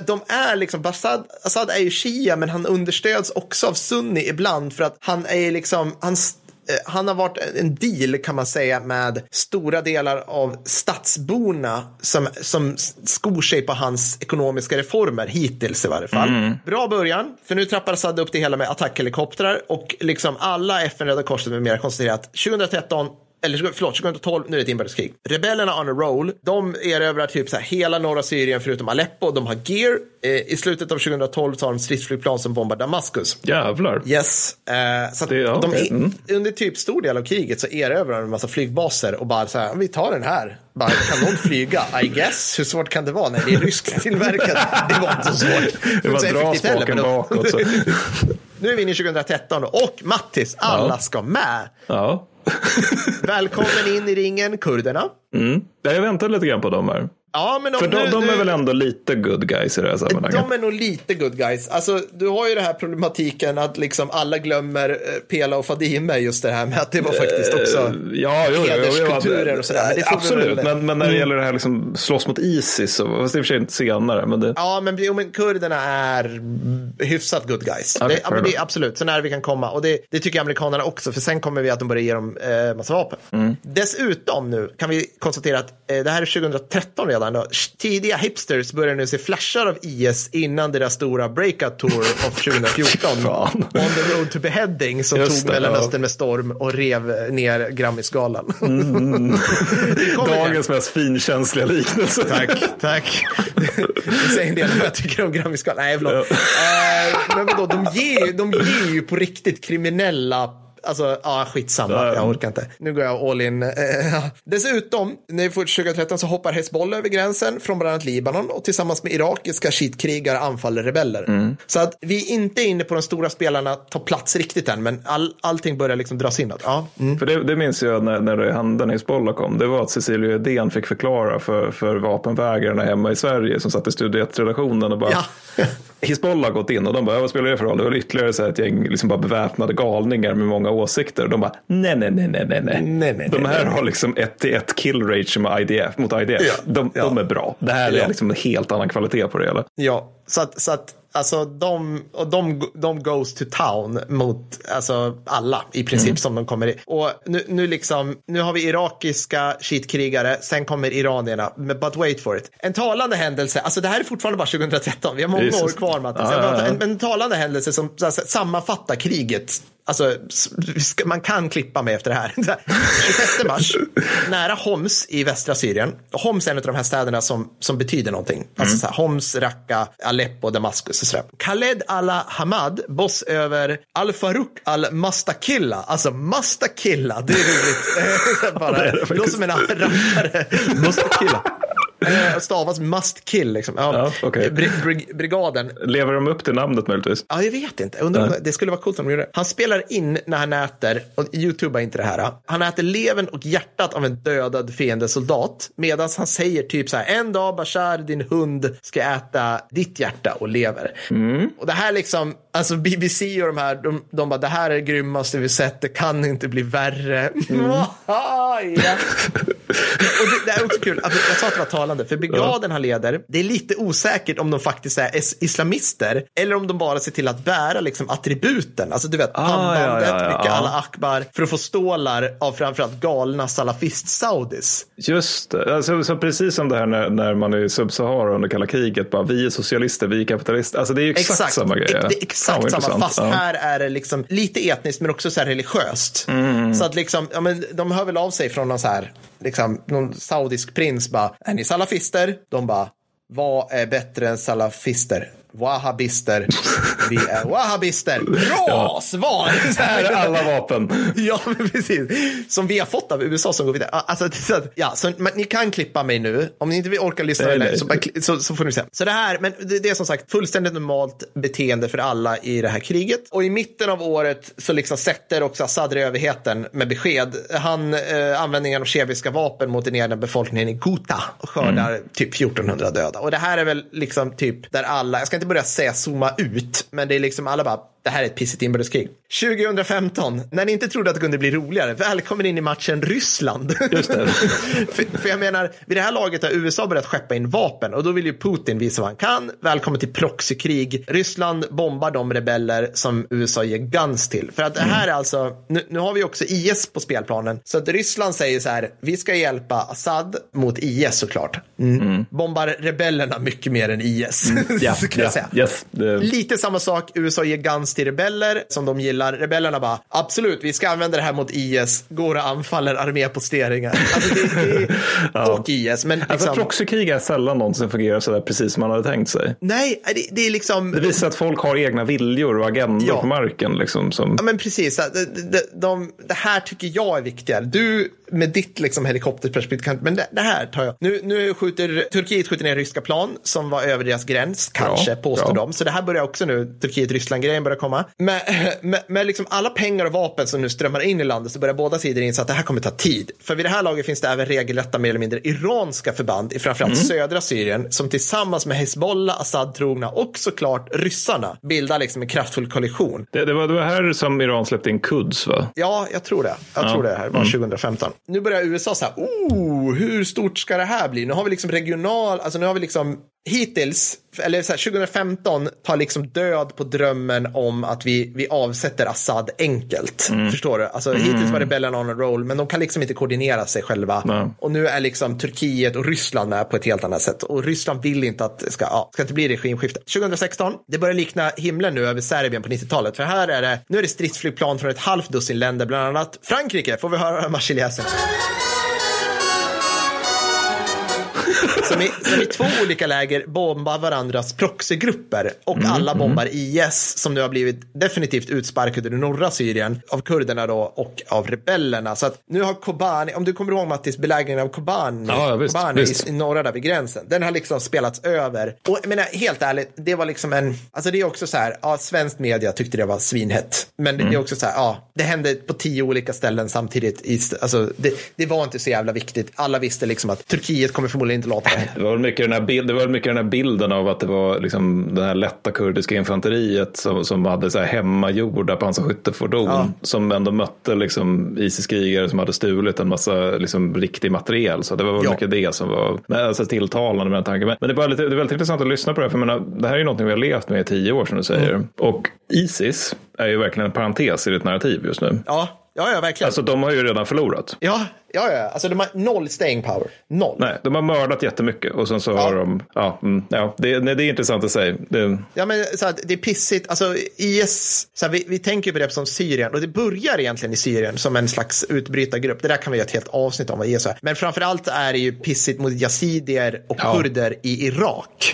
de är liksom, Assad, Assad är ju shia men han understöds också av sunni ibland för att han är liksom, han, eh, han har varit en deal kan man säga med stora delar av stadsborna som, som skor sig på hans ekonomiska reformer hittills i varje fall. Bra början, för nu trappar Assad upp det hela med attackhelikoptrar och liksom alla FN, Röda Korset med mera konstaterar att 2013 eller förlåt, 2012, nu är det ett inbördeskrig. Rebellerna on a roll, de erövrar typ så här hela norra Syrien förutom Aleppo. De har gear. Eh, I slutet av 2012 så har de stridsflygplan som bombar Damaskus. Jävlar. Yes. Eh, så Det- ja, de är, Mm. under typ stor del av kriget så erövrar de en massa flygbaser och bara så här, vi tar den här. Bara, kan någon flyga? I guess. Hur svårt kan det vara? Nej, det är ryskt tillverkat. Det var inte så svårt. Det var dra spaken bakåt. Nu är vi inne i 2013 och Mattis, alla Ja. ska med. Ja. Välkommen in i ringen, kurderna. Mm. Jag väntar lite grann på dem här. Ja, men de, För de, nu- de är nu- väl ändå lite good guys i det här sammanhanget. De är nog lite good guys. Alltså, du har ju den här problematiken att liksom alla glömmer eh, Pela och Fadime, just det här med att det var faktiskt också... Eh, Ja, jo, jo, jo, hederskulturer och sådär. Vi Absolut, väl- Mm. men, men när det gäller det här liksom, slåss mot Isis, så, fast det är i och för sig inte senare. Men det, Ja, men, jo, men kurderna är hyfsat good guys. Okej, det, men det absolut, så när vi kan komma. Och det, det tycker amerikanerna också, för sen kommer vi att de börjar ge dem eh, massa vapen. Mm. Dessutom nu kan vi konstatera att eh, det här är 2013 redan. Då. Tidiga hipsters börjar nu se flashar av IS innan deras stora breakout tour of 2014. Fan. On the road to beheading som Just tog det, Mellanöstern ja. med storm och rev ner Grammisgalan. Mm. Dagens mest finkänsliga liknelse. Tack, tack. Det säger en del om vad jag tycker om Grammisgalan. Nej, förlåt. Eh, men vadå, de ger, de ger ju på riktigt kriminella Alltså, ja, skitsamma. Ja, ja. Jag orkar inte. Nu går jag all in. Eh. Dessutom, när vi får 2013 så hoppar Hezbollah över gränsen från bland annat Libanon och tillsammans med irakiska shitkrigare anfaller rebeller. Mm. Så att vi är inte inne på de stora spelarna tar plats riktigt än, men all, allting börjar liksom dras inåt. Ja. Mm. För det, det minns jag när, när hände när Hizbollah kom. Det var att Cecilia Uddén fick förklara för, för vapenvägrarna hemma i Sverige som satt i Studio 1-redaktionen och bara Ja. Hizbollah gått in och de bara, vad spelar det för roll? Det var ytterligare så här ett gäng liksom bara beväpnade galningar med många åsikter. Och de bara, nej, nej, nej, nej, nej, nej. Nej, nej, De nej, här nej. har liksom ett till ett kill rate med IDF, mot IDF. Ja, De, ja. de är bra. Det här Ja. är liksom en helt annan kvalitet på det hela. Ja, så att, så att alltså de, och de, de goes to town mot alltså, alla i princip Mm. som de kommer i. Och nu, nu, liksom, nu har vi irakiska shitkrigare, sen kommer iranierna, but wait for it. En talande händelse, alltså det här är fortfarande bara 2013, vi har många Jesus. år kvar ja, pratar- ja. En, en talande händelse som så, här, sammanfattar kriget Alltså, man kan klippa mig efter det här. Så här, 26 mars, nära Homs i västra Syrien. Homs är en av de här städerna som, som betyder någonting. Alltså så här, Homs, Raqqa, Aleppo, Damaskus och sådär. Khaled al-Hamad, boss över Al-Farouk al-Mastakilla. Alltså Mastakilla, det är roligt. Bara, det är det låter som en rackare. Mastakilla. Eh, Stavas must kill liksom. Ja, Ja, okej. bri- bri- brigaden. Lever de upp till namnet möjligtvis? Ja, jag vet inte. Undrar det skulle vara coolt om de gjorde det. Han spelar in när han äter, och Youtube inte det här, han äter levern och hjärtat av en dödad fiendesoldat medan han säger typ så här, en dag Bashar, din hund, ska äta ditt hjärta och lever. Och det här liksom, alltså BBC och de här, de, de bara, det här är det grymmaste vi sett, det kan inte bli värre. ja. Och det, det är också kul, att jag sa att det var talande, för brigaden han leder, det är lite osäkert om de faktiskt är is- islamister eller om de bara ser till att bära liksom attributen. Alltså du vet, Ah, pannbandet, ja, ja, ja, mycket alla akbar, för att få stålar av framförallt galna salafist-saudis. Just det, alltså, så precis som det här när, när man är i Sub-Sahara under kalla kriget, bara, vi är socialister, vi är kapitalister. Alltså det är ju exakt, samma grej. Det, är exakt samma, intressant. fast här är det liksom lite etniskt men också så religiöst. Mm. Så att liksom, ja, men de hör väl av sig från någon så här, liksom, någon saudisk prins bara, är ni salafister? De bara, vad är bättre än salafister? Wahhabister. Vi är wahhabister. Bra svar! Så Här är här. alla vapen. Ja, men precis. Som vi har fått av USA som går vidare. Alltså, så ja, så, men, ni kan klippa mig nu. Om ni inte vill orka lyssna Nej, nej. så, så, så får ni se. Så det här, men det, det är som sagt fullständigt normalt beteende för alla i det här kriget. Och i mitten av året så liksom sätter också Assad överheten med besked. Han eh, användningen av kemiska vapen mot den egna befolkningen i Ghouta och skördar Mm. typ 1400 döda. Och det här är väl liksom typ där alla, jag ska inte börja säga zooma ut, men det är liksom alla bara, det här är ett pissigt inbördeskrig. 2015, när ni inte trodde att det kunde bli roligare, välkommen in i matchen Ryssland. Just det. för, för jag menar, vid det här laget har USA börjat skeppa in vapen och då vill ju Putin visa vad han kan. Välkommen till proxykrig. Ryssland bombar de rebeller som USA ger guns till. För att det här är alltså, nu, nu har vi också IS på spelplanen. Så att Ryssland säger så här, vi ska hjälpa Assad mot IS såklart. Mm. Bombar rebellerna mycket mer än IS. Jag ja, säga. yes. Lite samma sak, USA ger guns till rebeller som de gillar. Rebellerna bara, absolut, vi ska använda det här mot IS, går och anfaller arméposteringar. Alltså det, det, Och IS, men liksom, Alltså proxykrig är sällan någonsin fungerar sådär precis som man hade tänkt sig. nej, det, det är liksom... Det visar att folk har egna viljor och agendor Ja. på marken. Liksom, som... Ja, men precis. Det, det, de, det här tycker jag är viktigare. Du med ditt liksom, helikopterperspektiv, kan- men det, det här tar jag. Nu, nu skjuter Turkiet skjuter ner ryska plan som var över deras gräns, kanske, Bra, påstår bra. de. Så det här börjar också nu, Turkiet-Ryssland-grejen börjar komma. Med, med, med liksom alla pengar och vapen som nu strömmar in i landet så börjar båda sidor inse att det här kommer ta tid. För vid det här laget finns det även regelrätta, mer eller mindre iranska förband i framförallt Mm. södra Syrien som tillsammans med Hezbollah, Assad-trogna och såklart ryssarna bildar liksom en kraftfull koalition. Det, det, var, det var här som Iran släppte in Quds va? Ja, jag tror det. Jag tror det här var 2015. Nu börjar USA så här, oh, hur stort ska det här bli? Nu har vi liksom regional, alltså nu har vi liksom hittills, eller så här, 2015 tar liksom död på drömmen om att vi, vi avsätter Assad enkelt. Förstår du? Alltså hittills var rebellerna on a roll, men de kan liksom inte koordinera sig själva. Nej. Och nu är liksom Turkiet och Ryssland med på ett helt annat sätt. Och Ryssland vill inte att det ska, ja, ska inte bli regimskifte. 2016, det börjar likna himlen nu över Serbien på 90-talet. För här är det, nu är det stridsflygplan från ett halvt dussin länder, bland annat Frankrike, får vi höra Marseljäsen. Som i, som i två olika läger bombar varandras proxygrupper och alla bombar IS som nu har blivit definitivt utsparkade ur norra Syrien av kurderna då och av rebellerna. Så att nu har Kobani, om du kommer ihåg Mattis, belägringen av Kobani, Ja, visst, Kobani visst. I, norra där vid gränsen, den har liksom spelats över. Och jag menar, helt ärligt, det var liksom en, alltså det är också så här, ja, svensk media tyckte det var svinhett. Men det, det är också så här, ja, det hände på tio olika ställen samtidigt. I, alltså, det, det var inte så jävla viktigt. Alla visste liksom att Turkiet kommer förmodligen inte låta det var väl mycket den här, bild, det var väl mycket den här bilden av att det var liksom det här lätta kurdiska infanteriet som, som hade så här hemmagjorda pansarskjutefordon Ja. som ändå mötte liksom ISIS-krigare som hade stulit en massa liksom riktig materiel. Så det var väl Ja. mycket det som var alltså, tilltalande med den tanken. Men, men det, är bara lite, det är väldigt intressant att lyssna på det här, för menar, det här är ju någonting vi har levt med i tio år som du säger. Mm. Och Isis är ju verkligen en parentes i ditt narrativ just nu. Ja, ja, ja verkligen. Alltså de har ju redan förlorat. ja, ja, ja, alltså de har noll staying power. Noll. Nej, de har mördat jättemycket och sen så har de, ja, mm, ja det, nej, det är intressant att säga. Det, Ja, men så att det är pissigt. Alltså, IS, så här, vi, vi tänker på det som Syrien och det börjar egentligen i Syrien som en slags utbrytargrupp. Det där kan vi göra ett helt avsnitt om vad IS är. Men framför allt är det ju pissigt mot yazidier och Ja. kurder i Irak.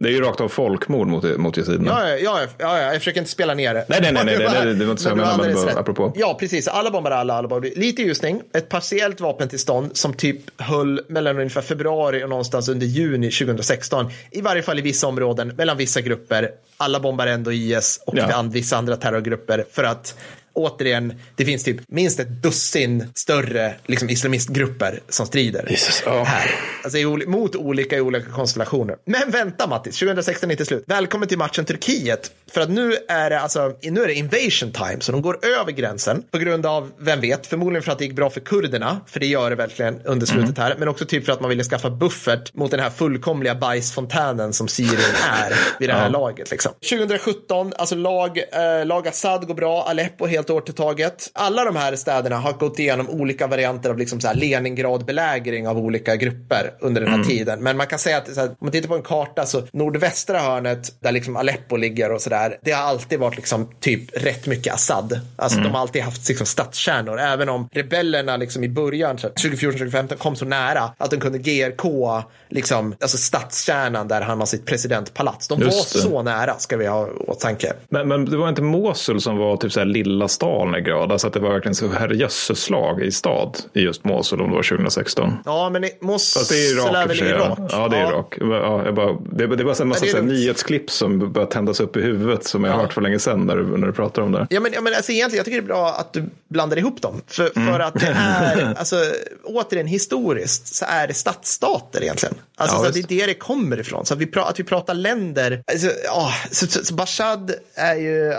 det är ju rakt av folkmord mot, mot yazidierna. Ja, ja, ja, ja, ja, jag försöker inte spela ner det. Nej, nej, nej, nej, nej, nej, det var inte så jag menade, men bara apropå. Ja, precis. Alla bombar alla, alla bombar. Lite ljusning, ett partiellt vapentillstånd som typ höll mellan ungefär februari och någonstans under juni 2016. I varje fall i vissa områden, mellan vissa grupper. Alla bombar ändå IS och Ja. vissa andra terrorgrupper för att återigen, det finns typ minst ett dussin större liksom, islamistgrupper som strider Jesus, ja. här. Alltså mot olika i olika konstellationer. Men vänta Mattis, 2016 är inte slut. Välkommen till matchen Turkiet. För att nu är det alltså, nu är det invasion time, så de går över gränsen på grund av, vem vet, förmodligen för att det gick bra för kurderna, för det gör det verkligen under slutet här, men också typ för att man ville skaffa buffert mot den här fullkomliga bajsfontänen som Syrien är vid det här laget. Liksom. 2017, alltså lag, eh, lag Assad går bra, Aleppo helt år till taget. Alla de här städerna har gått igenom olika varianter av liksom så här Leningrad-belägring av olika grupper under den här tiden. Men man kan säga att här, om man tittar på en karta så nordvästra hörnet där liksom Aleppo ligger och sådär, det har alltid varit liksom typ rätt mycket Assad. Alltså de har alltid haft liksom stadskärnor, även om rebellerna liksom i början, så här 2014-2015 kom så nära att de kunde GRK, liksom, alltså stadskärnan där han har sitt presidentpalats. De Just var det. så nära, ska vi ha i åtanke. Men, men det var inte Mosul som var typ så här lilla Stalingrad, alltså att det var verkligen så herrejösses slag i stad i just Mosul om det var 2016. Ja, men Fast det är Mosul Irak är väl sig. Irak? Ja. ja, det är Irak. Ja, jag bara, det, det var en massa Ja, så nyhetsklipp som började tändas upp i huvudet som jag har hört för länge sedan när du, när du pratar om det. Ja, men, ja, men alltså, egentligen, jag tycker det är bra att du blandar ihop dem. För, Mm. för att det är, alltså, återigen historiskt så är det stadsstater egentligen. Alltså, Ja, så det är det det kommer ifrån. Så att vi, pra, att vi pratar länder. Alltså, ja, så, så, så Bashad är ju,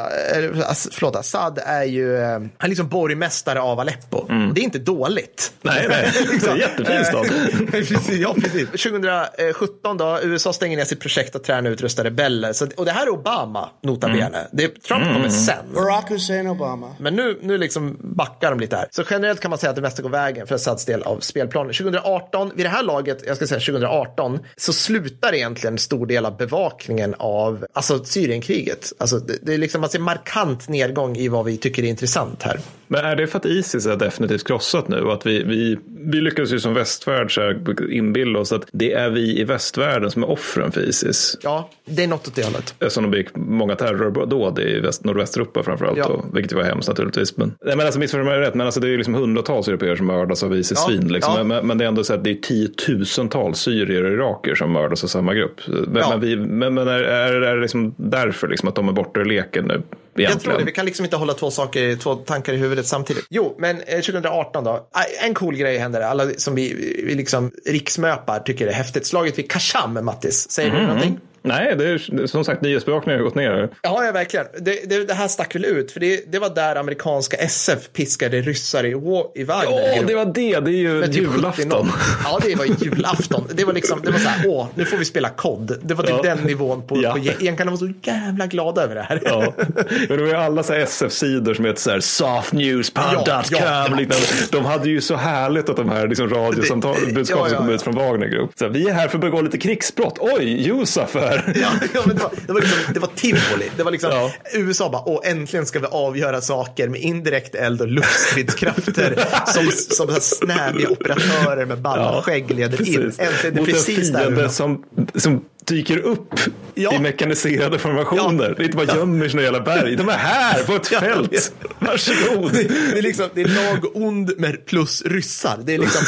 alltså, förlåt, Assad är ju, eh, han är liksom borgmästare av Aleppo. Det är inte dåligt. Mm. Nej, nej. Det är en jättefin stad. Ja, precis. 2017 då, USA stänger ner sitt projekt att träna och utrusta rebeller. Så, och det här är Obama, nota Mm. bene. Det, Trump kommer sen. Barack Hussein Obama. Men nu, nu liksom backar de lite här. Så generellt kan man säga att det mesta går vägen för Assads del av spelplanen. 2018, vid det här laget, jag ska säga 2018, så slutar egentligen en stor del av bevakningen av alltså, Syrienkriget. Alltså, det, det är liksom, man ser markant nedgång i vad vi tycker är intressant här. Men är det för att Isis är definitivt krossat nu att vi, vi, vi lyckas ju som västvärld inbilla oss att det är vi i västvärlden som är offren för Isis? Ja, det är något åt det hållet. Eftersom de begick många terrordåd i väst, nordvästeuropa framförallt, Ja. då, vilket var hemskt naturligtvis. Men, nej, men alltså, missförstå mig rätt, men alltså, det är ju liksom hundratals europeer som mördas av Isis-svin. Ja, liksom. ja. men, men det är ändå så att det är tiotusentals syrier och iraker som mördas av samma grupp. Men, men, vi, men, men är, är, är det liksom därför liksom, att de är borta ur leken nu? Egentligen? Jag tror det. Vi kan liksom inte hålla två saker, två tankar i huvudet samtidigt. Jo, men eh, 2018 då. Ah, En cool grej händer. Alla som vi, vi liksom riksmöpar tycker det är häftigt. Slaget vid Kasham, Mattis. Säger Mm. du någonting? Nej, det är som sagt nyhetsbevakningen har gått ner. Ja, ja verkligen. Det, det, det här stack väl ut, för det, det var där amerikanska SF piskade ryssar i, i Wagner. Åh, det var det! Det är ju Med typ julafton. 70-0. Ja, det var julafton. Det var liksom, det var så här, åh, nu får vi spela kod. Det var typ Ja. den nivån på, Ja. på Enkarna var så jävla glada över det här. Ja. Men det var ju alla så SF-sidor som heter så här softnewspod.com. Ja, ja, ja. liknande. De hade ju så härligt att de här liksom radiosamtal, Det- budskap ja, som ja, kom ja. ut från Wagner Group. Så här, vi är här för att begå lite krigsbrott. Oj, Josafar. Ja, ja, men det, var, det, var liksom, det var tivoli. Det var liksom, Ja. USA bara, åh, äntligen ska vi avgöra saker med indirekt eld och luftstridskrafter som, som så snäviga operatörer med balla Ja, skägg leder in. Äntligen, det är Mot precis där. som, som dyker upp Ja. i mekaniserade formationer. Ja. Det är inte bara gömmer sig i jävla berg. De är här på ett fält. Varsågod. Det, det, är liksom, det är lag ond med plus ryssar. Det är, liksom,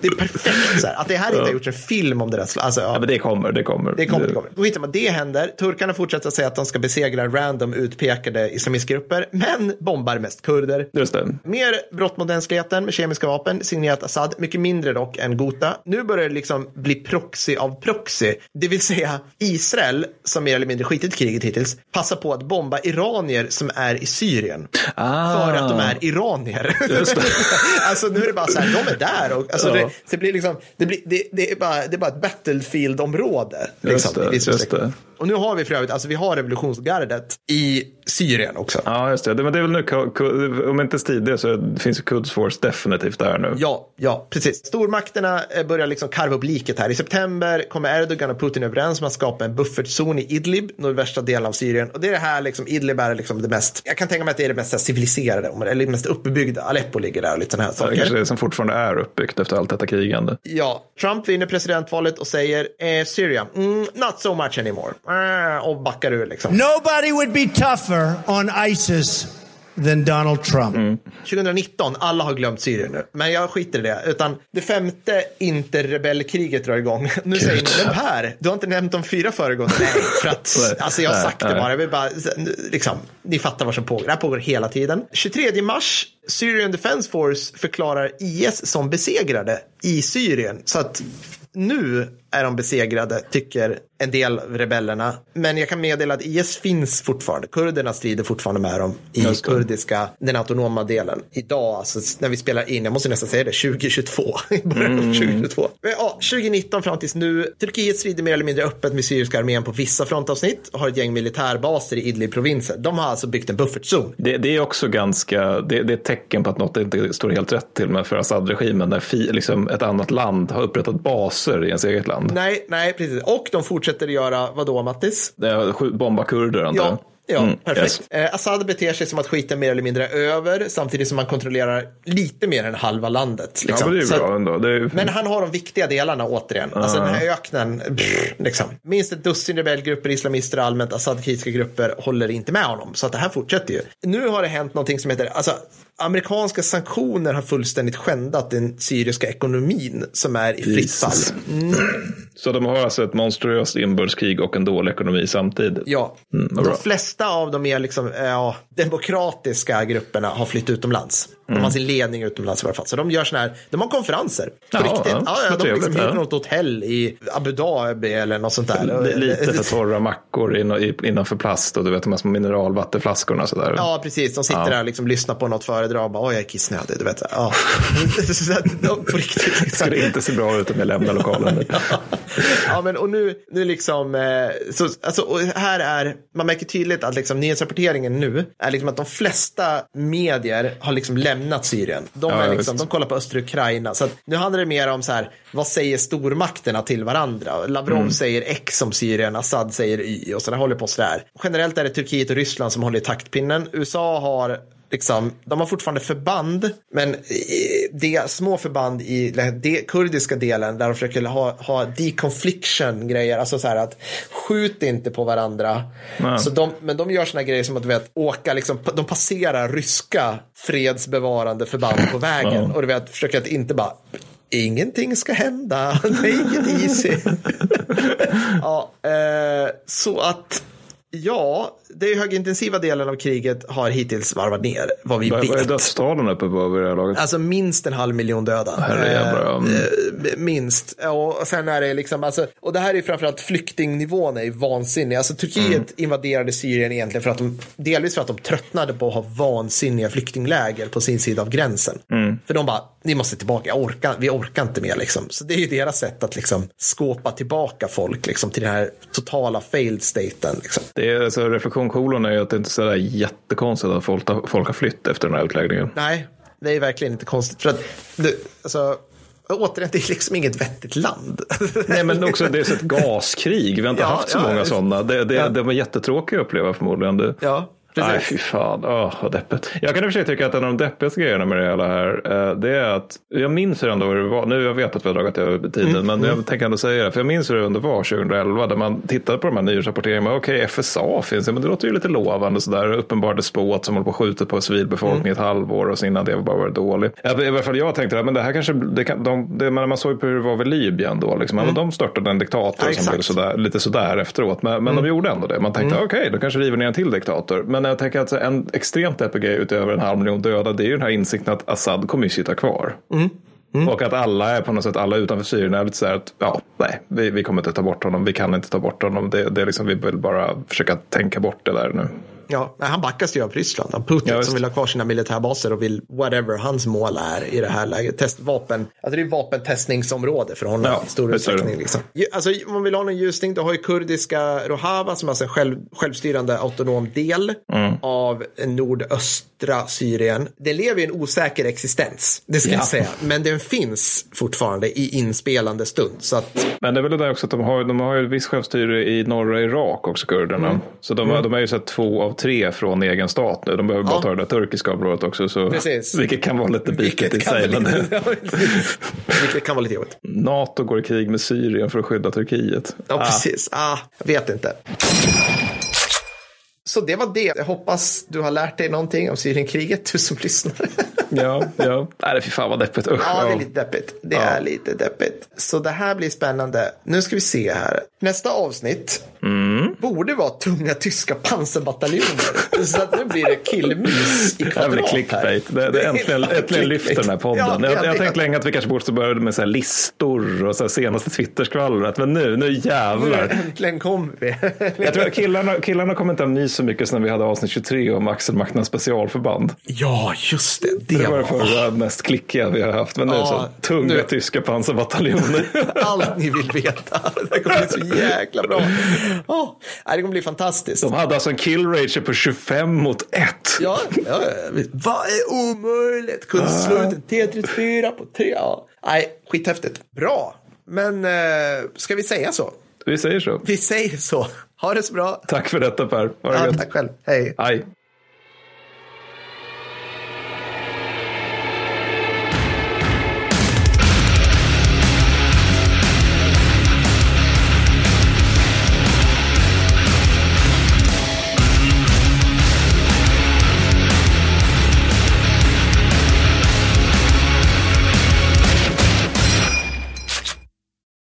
det är perfekt. Så här. Att det här inte har gjorts en film om det där. Alltså, ja. Men det kommer, det kommer. Det kommer, det kommer. Då hittar man, det händer. Turkarna fortsätter säga att de ska besegra random utpekade islamistgrupper, men bombar mest kurder. Just det. Mer brott mot mänskligheten med kemiska vapen, signerat Assad, mycket mindre dock än Gota. Nu börjar det liksom bli proxy av proxy, det vill säga Israel, som mer eller mindre skitit i kriget hittills, passar på att bomba iranier som är i Syrien. Ah. För att de är iranier. Alltså nu är det bara så här, de är där och alltså, Ja. det, det blir liksom, det, blir, det, det, är bara, det är bara ett battlefield-område. Liksom, det, just det. Och nu har vi för övrigt, alltså vi har revolutionsgardet i Syrien också. Ja, just det. Men det är väl nu, om inte tidigare så finns ju Quds Force definitivt där nu. Ja, ja, precis. Stormakterna eh, börjar liksom karva upp liket här. I september kommer Erdogan och Putin överens om att skapa en buffertzon i Idlib, nordvästra delen av Syrien. Och det är det här, liksom, Idlib är liksom det mest, jag kan tänka mig att det är det mest civiliserade, eller det mest uppbyggda. Aleppo ligger där och lite sådana här saker. kanske är det som fortfarande är uppbyggt efter allt detta krigande. Ja, Trump vinner presidentvalet och säger eh, Syria, mm, not so much anymore. Eh, och backar ur liksom. Nobody would be tougher on ISIS than Donald Trump. 2019, alla har glömt Syrien nu, men jag skiter i det. Utan det femte interrebellkriget drar igång. Nu säger ni, men Per, du har inte nämnt de fyra föregående. Nej, för att alltså jag har sagt det bara. Jag vill bara liksom, ni fattar vad som pågår. Det här pågår hela tiden. 23 mars, Syrian Defense Force förklarar IS som besegrade i Syrien. Så att nu är de besegrade, tycker en del av rebellerna. Men jag kan meddela att IS finns fortfarande. Kurderna strider fortfarande med dem i kurdiska, den autonoma delen. Idag, alltså, när vi spelar in, jag måste nästan säga det, 2022. I början av 2022. Men, Ja, 2019 fram tills nu. Turkiet strider mer eller mindre öppet med syriska armén på vissa frontavsnitt och har ett gäng militärbaser i Idlib-provinsen. De har alltså byggt en buffertzon. Det, det är också ganska, det, det är ett tecken på att något inte står helt rätt till med för Assad-regimen när fi, liksom ett annat land har upprättat baser i ens eget land. Nej, nej, precis. Och de fortsätter göra, vad då, Mattis? Bomba kurder antar jag. Ja, ja Mm, perfekt. yes. Eh, Assad beter sig som att skiten mer eller mindre är över samtidigt som man kontrollerar lite mer än halva landet. Ja, Liksom. men det är ju att- bra ändå. Är, Men han har de viktiga delarna återigen. Alltså den här öknen, pff, liksom. Minst ett dussin rebellgrupper, islamister allmänt Assad-kritiska grupper håller inte med honom. Så att det här fortsätter ju. Nu har det hänt någonting som heter, alltså amerikanska sanktioner har fullständigt skändat den syriska ekonomin som är i fritt fall. Jesus. Så de har alltså ett monstruöst inbördeskrig och en dålig ekonomi samtidigt. Ja, vad de flesta av de är liksom, eh, ja, demokratiska grupperna har flytt utomlands. De har sin ledning utomlands i alla fall. Så de gör såna här, de har konferenser. På Ja, riktigt. ja, Ja, de liksom hyr ja. något hotell i Abu Dhabi eller något sånt där. Li- Lite för torra mackor innanför plast och du vet de här små mineralvattenflaskorna sådär. Ja, precis. De sitter där och liksom lyssnar på något föredrag och bara, oj, jag är kissnödig. Du vet, ja. Så de, på riktigt. Liksom. skulle inte se bra ut om jag lämnar lokalen. ja, men och nu, nu liksom, eh, så, alltså, här är, man märker tydligt att liksom nyhetsrapporteringen nu är liksom att de flesta medier har liksom lämnat Syrien. De, Ja, är liksom, de kollar på östra Ukraina. Så nu handlar det mer om så här, vad säger stormakterna till varandra? Lavrov Mm. säger X om Syrien, Assad säger Y och så där håller på sådär. Generellt är det Turkiet och Ryssland som håller i taktpinnen. USA har Liksom, de har fortfarande förband, men eh, det, små förband i den kurdiska delen där de försöker ha, ha deconfliction grejer, alltså så här att skjut inte på varandra. Så de, men de gör såna grejer som att du vet, åka, liksom, de passerar ryska fredsbevarande förband på vägen. Och du vet, försöker att inte bara Ingenting ska hända, det är inget easy. ja, eh, så att Ja, det högintensiva delen av kriget har hittills varvat ner, vad vi Vad vad är vet. dödstalen uppe på vid det här laget? Alltså minst en halv miljon döda. Mm. Eh, minst. Och sen är det liksom, alltså, och det här är framförallt flyktingnivån är ju vansinnig. Alltså Turkiet Mm. invaderade Syrien egentligen för att de, delvis för att de tröttnade på att ha vansinniga flyktingläger på sin sida av gränsen. Mm. För de bara, ni måste tillbaka, jag orkar, vi orkar inte mer liksom. Så det är ju deras sätt att liksom skåpa tillbaka folk liksom till den här totala failed staten. Liksom. Det är, alltså, reflektionkolon är ju att det inte är sådär jättekonstigt att folk, folk har flytt efter den här utläggningen. Nej, det är verkligen inte konstigt. För att, det, alltså, återigen, det är liksom inget vettigt land. Nej, men också det är ett gaskrig. Vi har inte Ja, haft så ja, många sådana. Det, det, Ja. det var jättetråkigt att uppleva förmodligen. Det, Ja, precis. Nej, fy fan. Åh, vad deppigt. Jag kan i och för sig tycka att en av de deppigaste grejerna med det hela här, eh, det är att jag minns hur ändå det var. Nu jag vet att vi har dragit över tiden, Mm, men jag tänker ändå säga det. För jag minns hur det ändå var 2011, där man tittade på de här nyhetsrapporteringarna. Okej, FSA finns, ja, men det låter ju lite lovande sådär. Uppenbar despot som håller på att skjuta på civilbefolkning i ett halvår och så innan det bara var dålig. Ja, I alla fall jag tänkte, men det här kanske, det kan, de, det, man såg ju på hur det var vid Libyen då, liksom. Men de störtade en diktator Mm. Ja, som blev sådär, lite sådär efteråt. Men, men de gjorde ändå det. Man tänkte, okej, då kanske river ner en till diktator. Men jag tänker att en extremt deppig grej utöver en halv miljon döda, det är ju den här insikten att Assad kommer ju sitta kvar. Och att alla är på något sätt, alla utanför Syrien är lite så här att, ja, nej, vi, vi kommer inte ta bort honom, vi kan inte ta bort honom. Det, det är liksom, vi vill bara försöka tänka bort det där nu. Ja, han backas ju av Ryssland. Av Putin Ja, som vill ha kvar sina militärbaser och vill whatever hans mål är i det här läget. Test, vapen, alltså det är vapentestningsområde för honom Ja, i stor utsträckning. Liksom. Alltså, om man vill ha någon ljusning, då har ju kurdiska Rojava som alltså en själv, självstyrande autonom del Mm. av nordöstra Syrien. Det lever i en osäker existens, det ska Ja. jag säga. Men den finns fortfarande i inspelande stund. Så att, Men det är väl det där också att de har, de har ju ett visst självstyre i norra Irak också, kurderna. Mm. Så de, de är ju så två av tre från egen stat nu. De behöver bara Ja. ta det där turkiska området också. Så, Precis. Vilket kan vara lite bitigt i sig. Men vilket kan vara lite jobbigt. NATO går i krig med Syrien för att skydda Turkiet. Ja, Ah. precis. Ah, jag vet inte. Så det var det. Jag hoppas du har lärt dig någonting om Syrienkriget, du som lyssnar. Ja, ja. Nej, fy fan vad deppigt. Usch, Ja, det är lite deppigt. Det Ja. är lite deppigt. Så det här blir spännande. Nu ska vi se här. Nästa avsnitt Mm. borde vara tunga tyska pansarbataljoner. Så att nu blir det killmys i Det kvadrat blir här. clickbait. Det, det är äntligen, äntligen lyfter den här podden. Ja, jag, jag det- har tänkt länge att vi kanske borde börja med så listor och så senaste Twitterskvallret. Men nu, nu jävlar. Äntligen kom vi. Jag tror att killarna, killarna kommer inte ha mys så mycket som när vi hade avsnitt 23 om Axel Maktans specialförband. Ja, just det. Det, Det var det förra mest klickiga vi har haft. Men nu Ja, så tunga nu- tyska pansarbataljoner. allt ni vill veta. Det kommer bli så jäkla bra. Oh, det kommer bli fantastiskt. De hade alltså en kill ratio på 25 mot 1. Ja, ja, ja. vad är omöjligt? Kunde slå ut en T34 på tre. Ja. Nej, skithäftigt. Bra. Men eh, ska vi säga så? Vi säger så. Vi säger så. Ha det så bra. Tack för detta Per. Ha det Ja, tack själv. Hej. Hej.